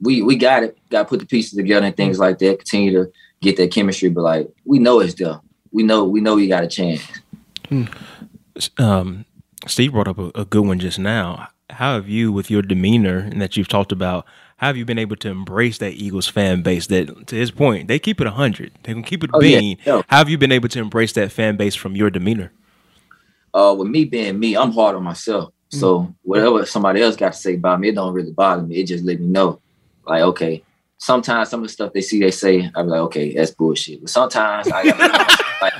we we got it. Got to put the pieces together and things like that. Continue to get that chemistry. But like we know it's there. We know we know we got a chance. um, Steve brought up a, a good one just now. How have you, with your demeanor and that you've talked about, how have you been able to embrace that Eagles fan base? That, to his point, they keep it hundred. They can keep it Oh, bean. Yeah. How have you been able to embrace that fan base from your demeanor? Uh, with me being me, I'm hard on myself. So whatever somebody else got to say about me, it don't really bother me. It just let me know, like, okay. Sometimes some of the stuff they see, they say, I'm like, okay, that's bullshit. But sometimes I got like,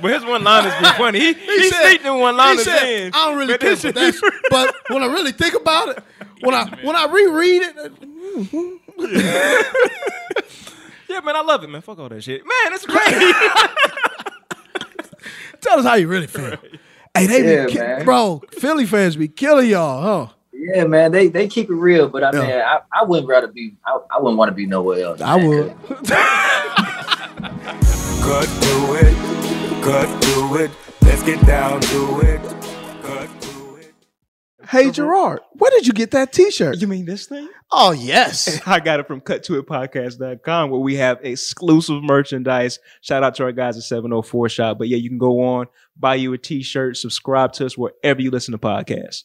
But his one liners be funny. He, he, sneaked in one liners he said, in. I don't really but care, this but, but when I really think about it, when I when I reread it, yeah, man, I love it, man. Fuck all that shit, man. It's great. tell us how you really feel. Hey, they Yeah, be ki- bro. Philly fans be killing y'all, huh? Yeah, man, they they keep it real. But I Yeah. mean, I, I wouldn't rather be. I, I wouldn't want to be nowhere else. I man, would. 'cause- Cut to it, cut to it. Let's get down to it. Cut to it. Hey Gerard, where did you get that T-shirt? you mean this thing? Oh yes. I got it from cuttoitpodcast.com where we have exclusive merchandise. Shout out to our guys at 704 Shop. But yeah, you can go on, buy you a t-shirt, subscribe to us wherever you listen to podcasts.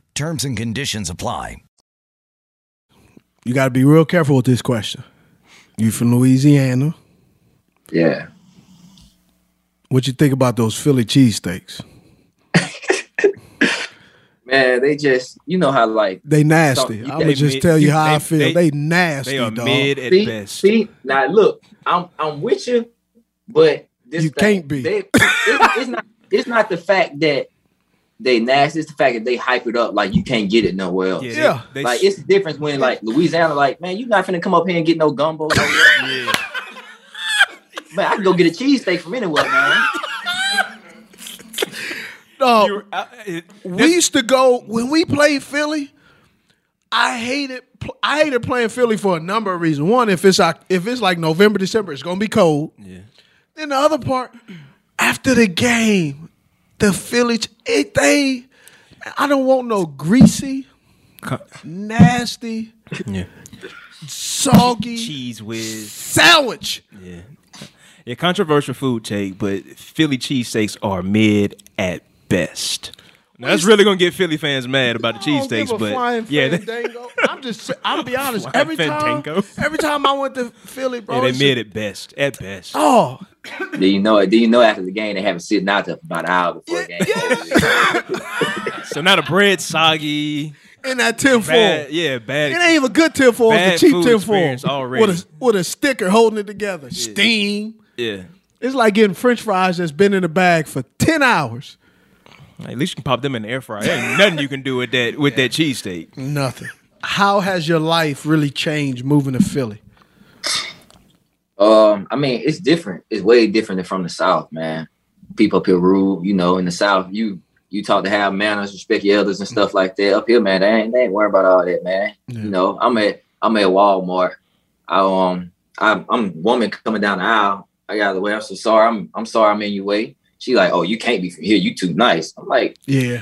Terms and conditions apply. You got to be real careful with this question. You from Louisiana? Yeah. What you think about those Philly cheesesteaks? Man, they just you know how like They nasty. I'm gonna just mid- tell you they- how I feel. they- They, nasty, They are dog. mid at see, best. see now look, I'm I'm with you, but this You thing, can't be. They, it- it's not it's not the fact that they nasty. It's the fact that they hype it up like you can't get it nowhere else. Yeah, Yeah. they, they Like it's the difference when like Louisiana, like man, you're not finna come up here and get no gumbo. yeah. man, I can go get a cheesesteak from anywhere, man. Dog, You're- uh, uh, it- we used to go when we played Philly. I hated pl- I hated playing Philly for a number of reasons. One, if it's Oc- if it's like November, December, it's gonna be cold. Yeah. Then the other part, after the game, the Philly it they I don't want no greasy, nasty, yeah. soggy Cheese whiz. sandwich. Yeah. Yeah, controversial food take, but Philly cheesesteaks are mid at best. Now, that's really gonna get Philly fans mad about the I don't give cheesesteaks, but flying yeah, they. I'm just I'll be honest. Flying Every time, fandango. every time I went to Philly, bro, yeah, they it's- mid at best. At best. Oh, Do you know it? Do you know after the game they have it sitting out there for about an hour before the game? So now the bread soggy. in that tin foil. Bad, yeah, bad. It ain't even good tin foil. Bad It's a cheap food tin foil experience already. with a with a sticker holding it together. Steam. yeah. It's like getting French fries that's been in the bag for ten hours. At least you can pop them in the air fryer. There ain't nothing you can do with that with that cheesesteak. Nothing. How has your life really changed moving to Philly? Um, I mean, it's different. It's way different than from the South, man. People up here rude, you know. In the South, you you talk to have manners, respect your elders and stuff like that. Up here, man, they ain't they ain't worried about all that, man. You know, I'm at I'm at Walmart. I um I'm I'm a woman coming down the aisle. I got the way. I'm so sorry. I'm I'm sorry. I'm in your way. She like, oh, you can't be from here. You too nice. I'm like, Yeah.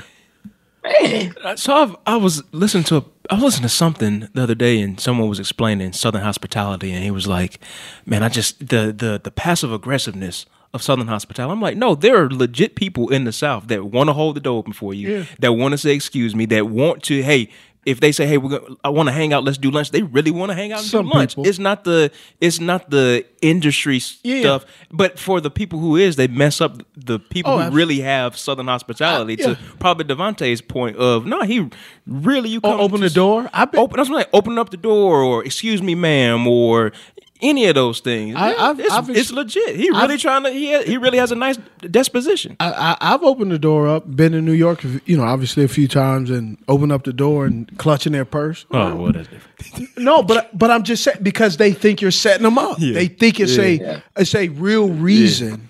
man, Uh, So I've, I was listening to a, I was listening to something the other day, and someone was explaining Southern hospitality, and he was like, "Man, I just the the the passive aggressiveness of Southern hospitality." I'm like, no, there are legit people in the South that want to hold the door open for you, Yeah. that want to say excuse me, that want to, hey. If they say, "Hey, we're gonna, I want to hang out, let's do lunch," they really want to hang out and Some do lunch. people. It's not the it's not the industry Yeah. stuff, but for the people who is, they mess up the people Oh, who really have Southern hospitality. Yeah. To probably DeVonta's point of no, he really you come open the door. I bet Open, that's like open up the door or excuse me, ma'am, or any of those things. I- Yeah, I've- it's, I've ex- it's legit. He really I've- trying to. He he really has a nice disposition. I, I, I've opened the door up, been in New York, you know, obviously a few times, and opened up the door and clutching their purse. oh, well, that's different. No, but but I'm just saying because they think you're setting them up. They think it's a it's a real reason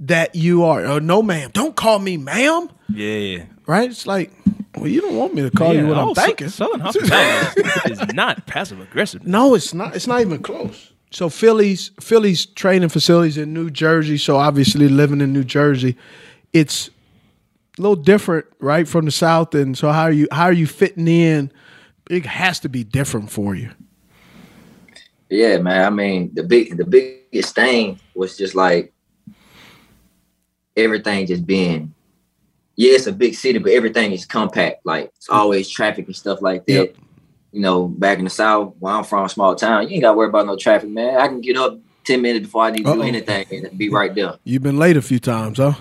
that you are. Oh no, ma'am, don't call me ma'am. Yeah. Right? It's like, well, you don't want me to call you what I'm oh, thinking. Southern hospitality is, is not passive aggressive. No, it's not. It's not even close. So Philly's Philly's training facilities in New Jersey. So obviously living in New Jersey, it's a little different, right, from the South. And so how are you how are you fitting in? It has to be different for you. Yeah, man. I mean, the big the biggest thing was just like everything just being yeah, it's a big city, but everything is compact. Like it's always traffic and stuff like that. Yep. You know, back in the south, where I'm from, small town, you ain't gotta worry about no traffic, man. I can get up 10 minutes before I need to Uh-oh. do anything and be right there. You've been late a few times, huh?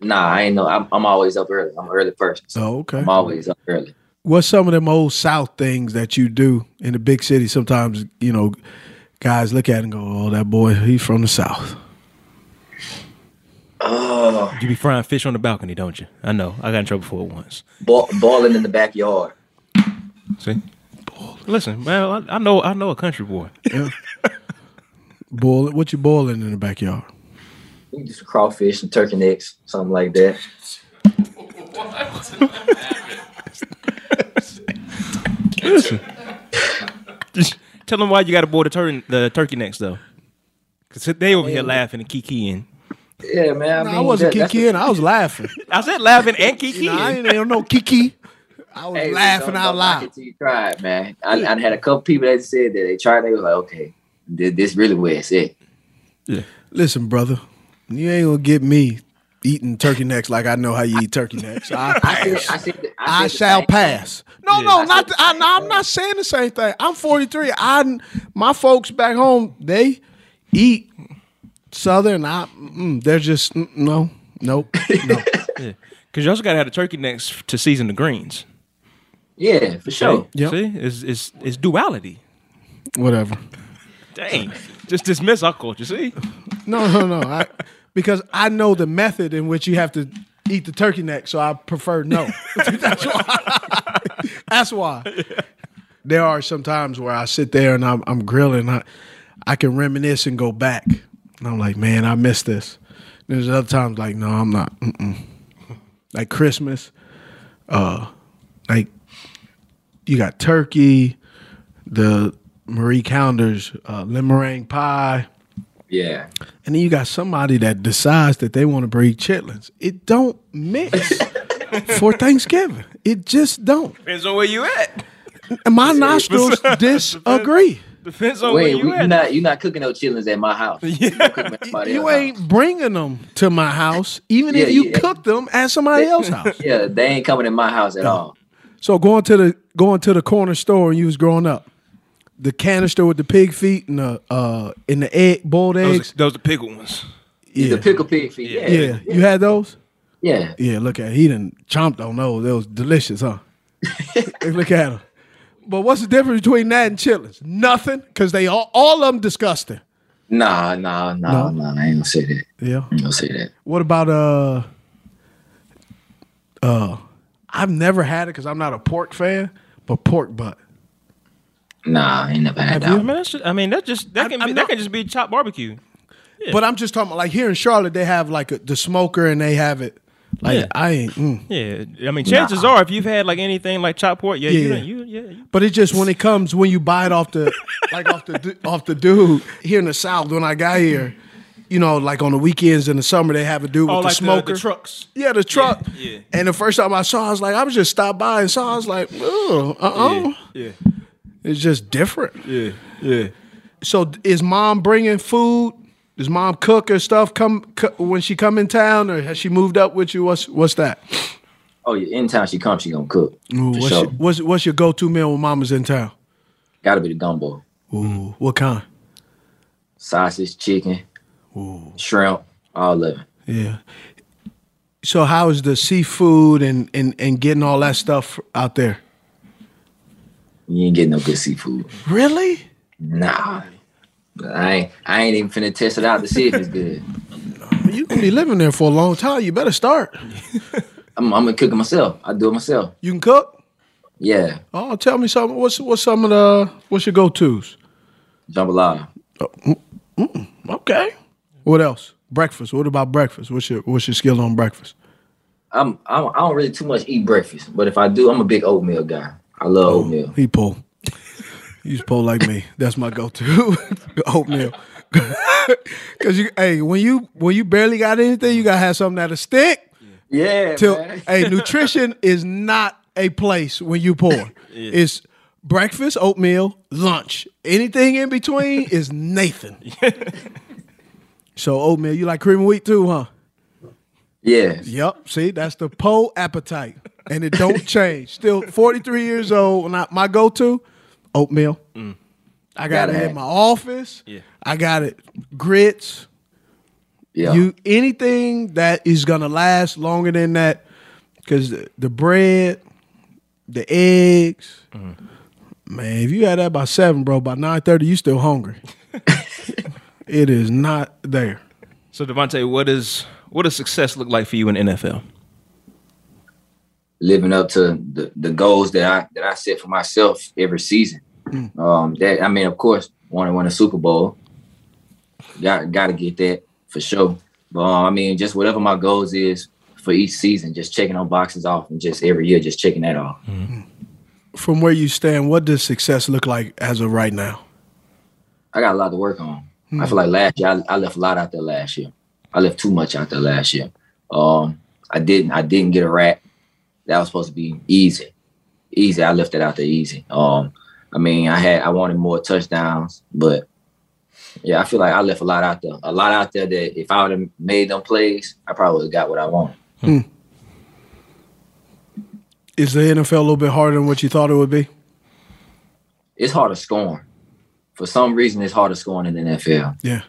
Nah, I ain't know. I'm, I'm always up early. I'm an early person. So Oh, okay. I'm always up early. What's some of them old South things that you do in the big city? Sometimes, you know, guys look at it and go, Oh, that boy, he's from the South. Oh, You be frying fish on the balcony, don't you? I know. I got in trouble for it once. ball, balling in the backyard. See. Listen, man, I, I know. I know a country boy. Boil what you boiling in the backyard? We can do some crawfish and turkey necks, something like that. Just tell them why you got to boil the, tur- the turkey necks though. Cause they over here laughing and kikiing. Yeah, man. I, No, mean, I wasn't that- that's kikiing, I was laughing. I said laughing and kikiing. You know, I ain't ain't no kiki. I was Hey, laughing out loud. it till you try it, man. I, I had a couple people that said that they tried. They was like, okay, this, this really where it's at. Listen, brother, you ain't gonna get me eating turkey necks like I know how you eat turkey necks. I I said. I, said, the- I, said the shall same pass. No, Yeah. no, I not. said The, the I, same no, I'm not saying the same thing. I'm 43. I, my folks back home, they eat Southern. I, mm, they're just mm, no, nope, no. Because you also got to have the turkey necks to season the greens. Yeah, for sure. Yep. See, it's, it's, it's duality. Whatever. Dang. Just dismiss our culture. See? No, no, no. I, because I know the method in which you have to eat the turkey neck, so I prefer no. That's why. That's why. There are some times where I sit there and I'm, I'm grilling. I, I can reminisce and go back. And I'm like, man, I missed this. And There's other times like, no, I'm not. Mm-mm. Like Christmas, uh, like you got turkey, the Marie Callender's uh, lemon meringue pie. Yeah. And then you got somebody that decides that they want to breed chitlins. It don't mix for Thanksgiving. It just don't. Depends on where you at. And my nostrils disagree. Depends on where Wait, you we, you at. not you not cooking no chitlins at my house. You cooking at somebody You else's ain't bringing them to my house, even if you yeah. cook them at somebody else's house. house. Yeah, they ain't coming in my house at all. So going to the going to the corner store and you was growing up, the canister with the pig feet and the uh and the egg boiled Those, eggs. are, those are pickled ones. Yeah. The pickle pig feet. Yeah. yeah, you had those. Yeah. Yeah, look at he done chomped on those. They was delicious, huh? look at him. But what's the difference between that and chitlins? Nothing, because they all all of them disgusting. Nah, nah, nah, nah. I ain't gonna say that. Yeah. I ain't gonna say that. What about uh uh I've never had it because I'm not a pork fan, but pork butt. Nah, I ain't never had I that. mean, that's just, I mean, that just that I'm- can I'm be, not- that can just be chopped barbecue. But I'm just talking about like here in Charlotte, they have like a, the smoker and they have it. Like Yeah. I ain't. Mm. Yeah, I mean, chances are, if you've had like anything like chopped pork, yeah, Yeah. done- you, yeah, you, But it just when it comes when you buy it off the like off the off the dude here in the south when I got here, you know, like on the weekends in the summer they have a dude oh, with the like smoker. the, trucks. Yeah, the truck. yeah. And the first time I saw, I was like, I was just stopped by and saw. I was like, oh, uh, uh Yeah, It's just different. yeah, yeah. So is mom bringing food? Does mom cook her stuff come co- when she come in town, or has she moved up with you? What's what's that? Oh, yeah. Anytime she comes, she gonna cook. Ooh, for what's, sure. your, what's what's your go to meal when mama's in town? Gotta be the gumbo. Ooh, what kind? Sausage, chicken, shrimp, all of it. Yeah. So how is the seafood and, and, and getting all that stuff out there? You ain't getting no good seafood. Really? Nah. I ain't I ain't even finna test it out to see if it's good. You can be living there for a long time. You better start. I'm, I'm gonna cook it myself. I do it myself. You can cook. Yeah. Oh, tell me something. What's what's some of the what's your go tos? Jambalaya. Oh, mm, mm, okay. What else? Breakfast. What about breakfast? What's your what's your skill on breakfast? I'm, I'm I don't really too much eat breakfast, but if I do, I'm a big oatmeal guy. I love oh, oatmeal. He pull. He's pull like me. That's my go to. Oatmeal. Cause you hey, when you when you barely got anything, you gotta have something that'll stick. Yeah, Till man. hey, nutrition is not a place when you pour. It's breakfast, oatmeal, lunch. Anything in between is Nathan. So oatmeal, you like cream of wheat too, huh? Yeah. Yep. See, that's the po appetite, and it don't change. Still 43 years old. And I, my go-to, oatmeal. Mm. I got Gotta it in my office. Yeah. I got it grits. Yeah. You anything that is gonna last longer than that, because the, the bread, the eggs, mm-hmm. man. If you had that by seven, bro, by nine thirty, you still hungry. it is not there. So DeVonta, what is what does success look like for you in NFL? living up to the, the goals that I that I set for myself every season. Um, that I mean, of course, want to win a Super Bowl. Got got to get that for sure. But um, I mean, just whatever my goals is for each season, just checking on boxes off, and just every year, just checking that off. From where you stand, what does success look like as of right now? I got a lot to work on. I feel like last year I, I left a lot out there last year. I left too much out there last year. Um, I didn't I didn't get a rat. That was supposed to be easy. Easy. I left it out there easy. Um, I mean, I had I wanted more touchdowns, but yeah, I feel like I left a lot out there. A lot out there that if I would have made them plays, I probably would have got what I wanted. Is the NFL a little bit harder than what you thought it would be? It's harder scoring. For some reason, it's harder scoring in the NFL. Yeah.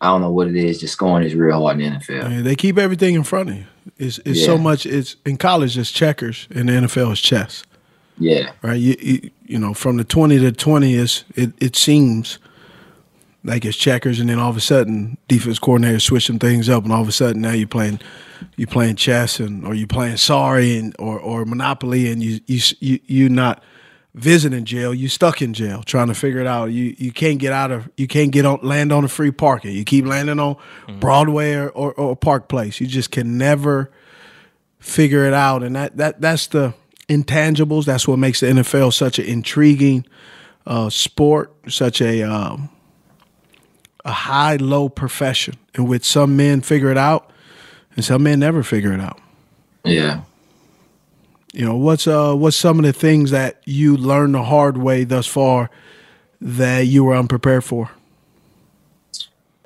I don't know what it is. Just scoring is real hard in the NFL. Yeah, they keep everything in front of you. It's, it's so much. It's in college, it's checkers. and the NFL, is chess. Yeah, right? You, you you know from the twenty to twenty is it, it seems like it's checkers, and then all of a sudden defense coordinator switch some things up, and all of a sudden now you're playing you playing chess and or you playing sorry and or or Monopoly, and you you you you not visiting jail, you stuck in jail trying to figure it out. You you can't get out of you can't get on land on a free parking. You keep landing on Broadway or, or, or Park Place. You just can never figure it out, and that that that's the intangibles. That's what makes the NFL such an intriguing uh, sport, such a um, a high low profession, in which some men figure it out, and some men never figure it out. yeah. You know what's uh what's some of the things that you learned the hard way thus far that you were unprepared for?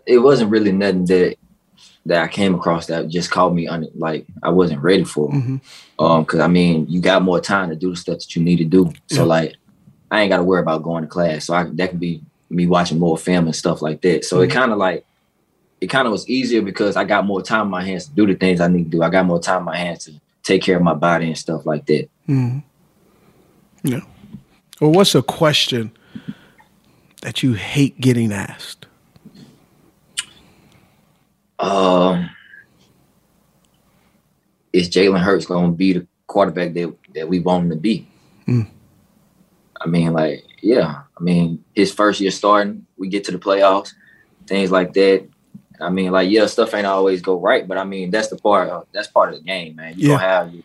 It wasn't really nothing that that I came across that just caught me on like I wasn't ready for. Um, because I mean, you got more time to do the stuff that you need to do. So Yeah. like, I ain't got to worry about going to class. So I, that could be me watching more film and stuff like that. So it kind of like, it kind of was easier because I got more time in my hands to do the things I need to do. I got more time in my hands to take care of my body and stuff like that. Yeah. Or what's a question that you hate getting asked? Um, is Jalen Hurts going to be the quarterback that, that we want him to be? I mean, like, yeah. I mean, his first year starting, we get to the playoffs, things like that. I mean, like, yeah, stuff ain't always go right, but I mean, that's the part. Of, that's part of the game, man. You Yeah. gonna have your,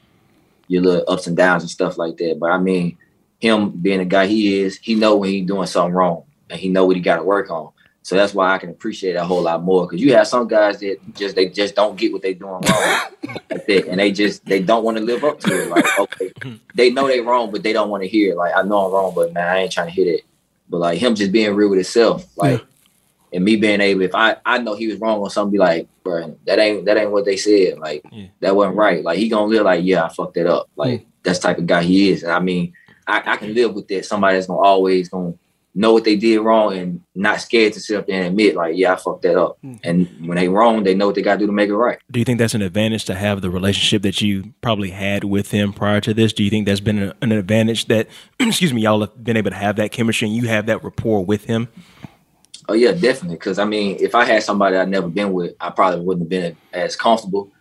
your little ups and downs and stuff like that. But I mean, him being the guy he is, he know when he's doing something wrong, and he know what he got to work on. So that's why I can appreciate it a whole lot more. Because you have some guys that just they just don't get what they doing wrong, like that, and they just they don't want to live up to it. Like okay, they know they wrong, but they don't want to hear. it. Like I know I'm wrong, but man, I ain't trying to hit it. But like him just being real with himself, like, and me being able, if I I know he was wrong on something, be like, bro, that ain't that ain't what they said. Like Yeah. that wasn't right. Like he gonna live like, yeah, I fucked that up. Like hmm. that's the type of guy he is. And I mean, I, I can live with that. Somebody that's gonna always gonna know what they did wrong and not scared to sit up there and admit, like, yeah, I fucked that up. Hmm. And when they wrong, they know what they gotta do to make it right. Do you think that's an advantage to have the relationship that you probably had with him prior to this? Do you think that's been an advantage that, excuse me, y'all have been able to have that chemistry and you have that rapport with him? Oh yeah, definitely. Because I mean, if I had somebody I'd never been with, I probably wouldn't have been as comfortable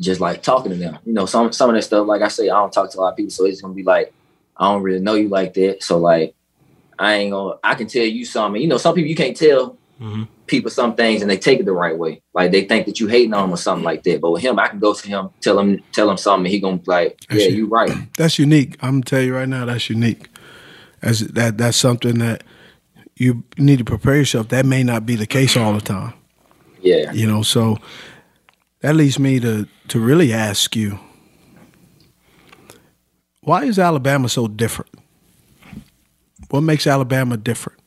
just like talking to them. You know, some some of that stuff, like I say, I don't talk to a lot of people, so it's gonna be like I don't really know you like that. So like I ain't gonna I can tell you something. You know, some people you can't tell mm-hmm. people some things and they take it the right way. Like they think that you hating on them or something like that. But with him, I can go to him, tell him, tell him something, and he gonna be like, Yeah, Actually- you right. That's unique. I'm gonna tell you right now, that's unique. As that that's something that you need to prepare yourself. That may not be the case all the time. Yeah. You know, so that leads me to to really ask you, why is Alabama so different? What makes Alabama different?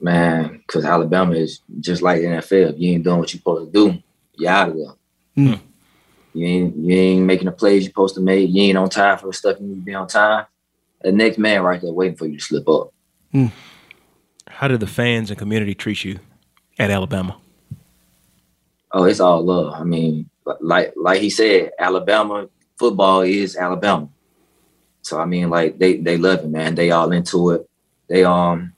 Man, because Alabama is just like the NFL. If you ain't doing what you're supposed to do, you're out of there. Mm. You ain't you ain't making the plays you're supposed to make. You ain't on time for the stuff you need to be on time. The next man right there waiting for you to slip up. How did the fans and community treat you at Alabama? Oh, it's all love. I mean, like like he said, Alabama football is Alabama. So I mean, like they they love it, man. They all into it. They um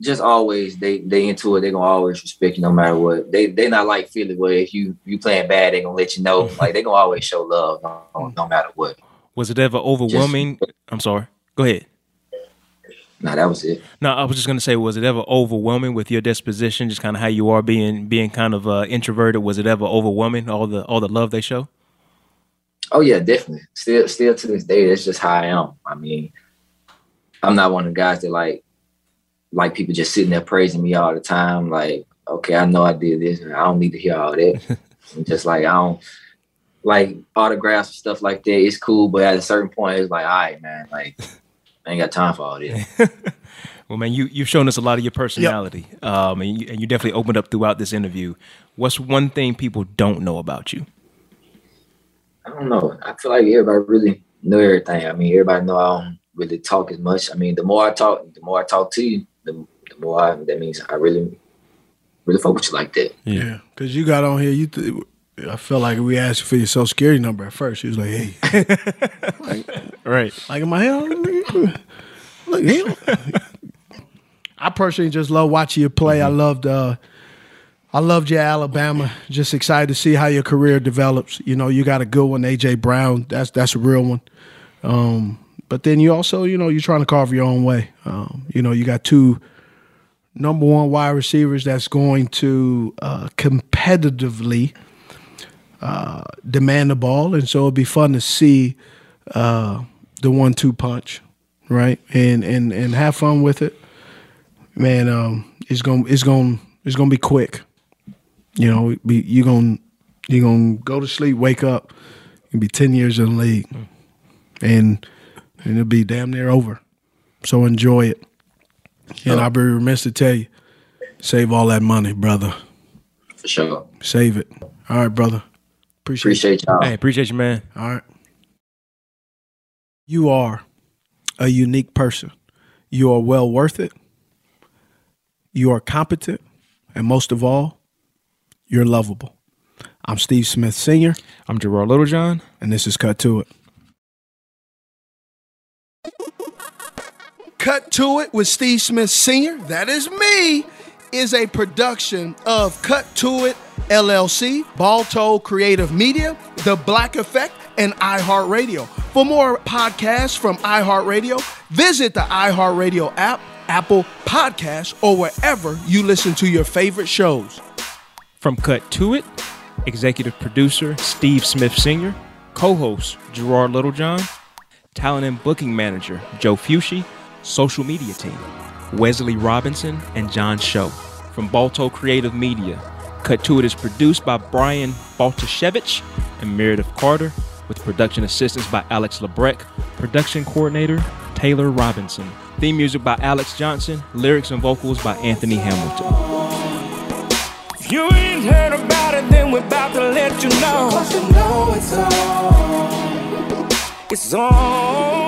just always they they into it. They gonna always respect you no matter what. They they not like Philly where if you you playing bad, they gonna let you know. Like they gonna always show love no, no matter what. Was it ever overwhelming? I'm sorry. Go ahead. Nah, that was it. No, I was just gonna say, was it ever overwhelming with your disposition, just kind of how you are being being kind of uh, introverted? Was it ever overwhelming all the all the love they show? Oh yeah, definitely. Still, still to this day, that's just how I am. I mean, I'm not one of the guys that like like people just sitting there praising me all the time. Like, okay, I know I did this, and I don't need to hear all that. Just like I don't like autographs and stuff like that. It's cool, but at a certain point, it's like, all right, man, like I ain't got time for all this. Well, man, you you've shown us a lot of your personality, um, and you, and you definitely opened up throughout this interview. What's one thing people don't know about you? I don't know. I feel like everybody really know everything. I mean, everybody know I don't really talk as much. I mean, the more I talk, the more I talk to you, the, the more I, that means I really really fuck with you like that. Yeah, because you got on here. You, th- I felt like we asked you for your social security number at first. She was like, "Hey, Right. like in my head, look, him." I personally just love watching you play. I loved, uh, I loved your Alabama. Just excited to see how your career develops. You know, you got a good one, AJ Brown. That's that's a real one. Um, but then you also, you know, you're trying to carve your own way. Um, you know, you got two number one wide receivers that's going to uh, competitively uh, demand the ball, and so it'll be fun to see uh, the one-two punch, right? And and and have fun with it, man. Um, it's gonna it's gonna it's gonna be quick. You know, be, you're gonna you're gonna go to sleep, wake up, and be ten years in the league, and and it'll be damn near over. So enjoy it. And I'll be remiss to tell you, save all that money, brother. For sure. Save it. All right, brother. Appreciate, Appreciate y'all. Hey, appreciate you, man. All right. You are a unique person. You are well worth it. You are competent. And most of all, you're lovable. I'm Steve Smith Sr., I'm Gerard Littlejohn. and this is Cut to It. Cut to It with Steve Smith Sr., that is me, is a production of Cut to It LLC, Balto Creative Media, The Black Effect, and iHeartRadio. For more podcasts from iHeartRadio, visit the iHeartRadio app, Apple Podcasts, or wherever you listen to your favorite shows. From Cut to It, executive producer Steve Smith Sr., co host Gerard Littlejohn, talent and booking manager Joe Fushi, social media team Wesley Robinson and John Show. From Balto Creative Media, Cut to It is produced by Brian Baltashevich and Meredith Carter, with production assistance by Alex Lebrecht, production coordinator Taylor Robinson. Theme music by Alex Johnson, lyrics and vocals by Anthony Hamilton. If you ain't heard about it, then we're about to let you know. Cause you know it's on. It's on.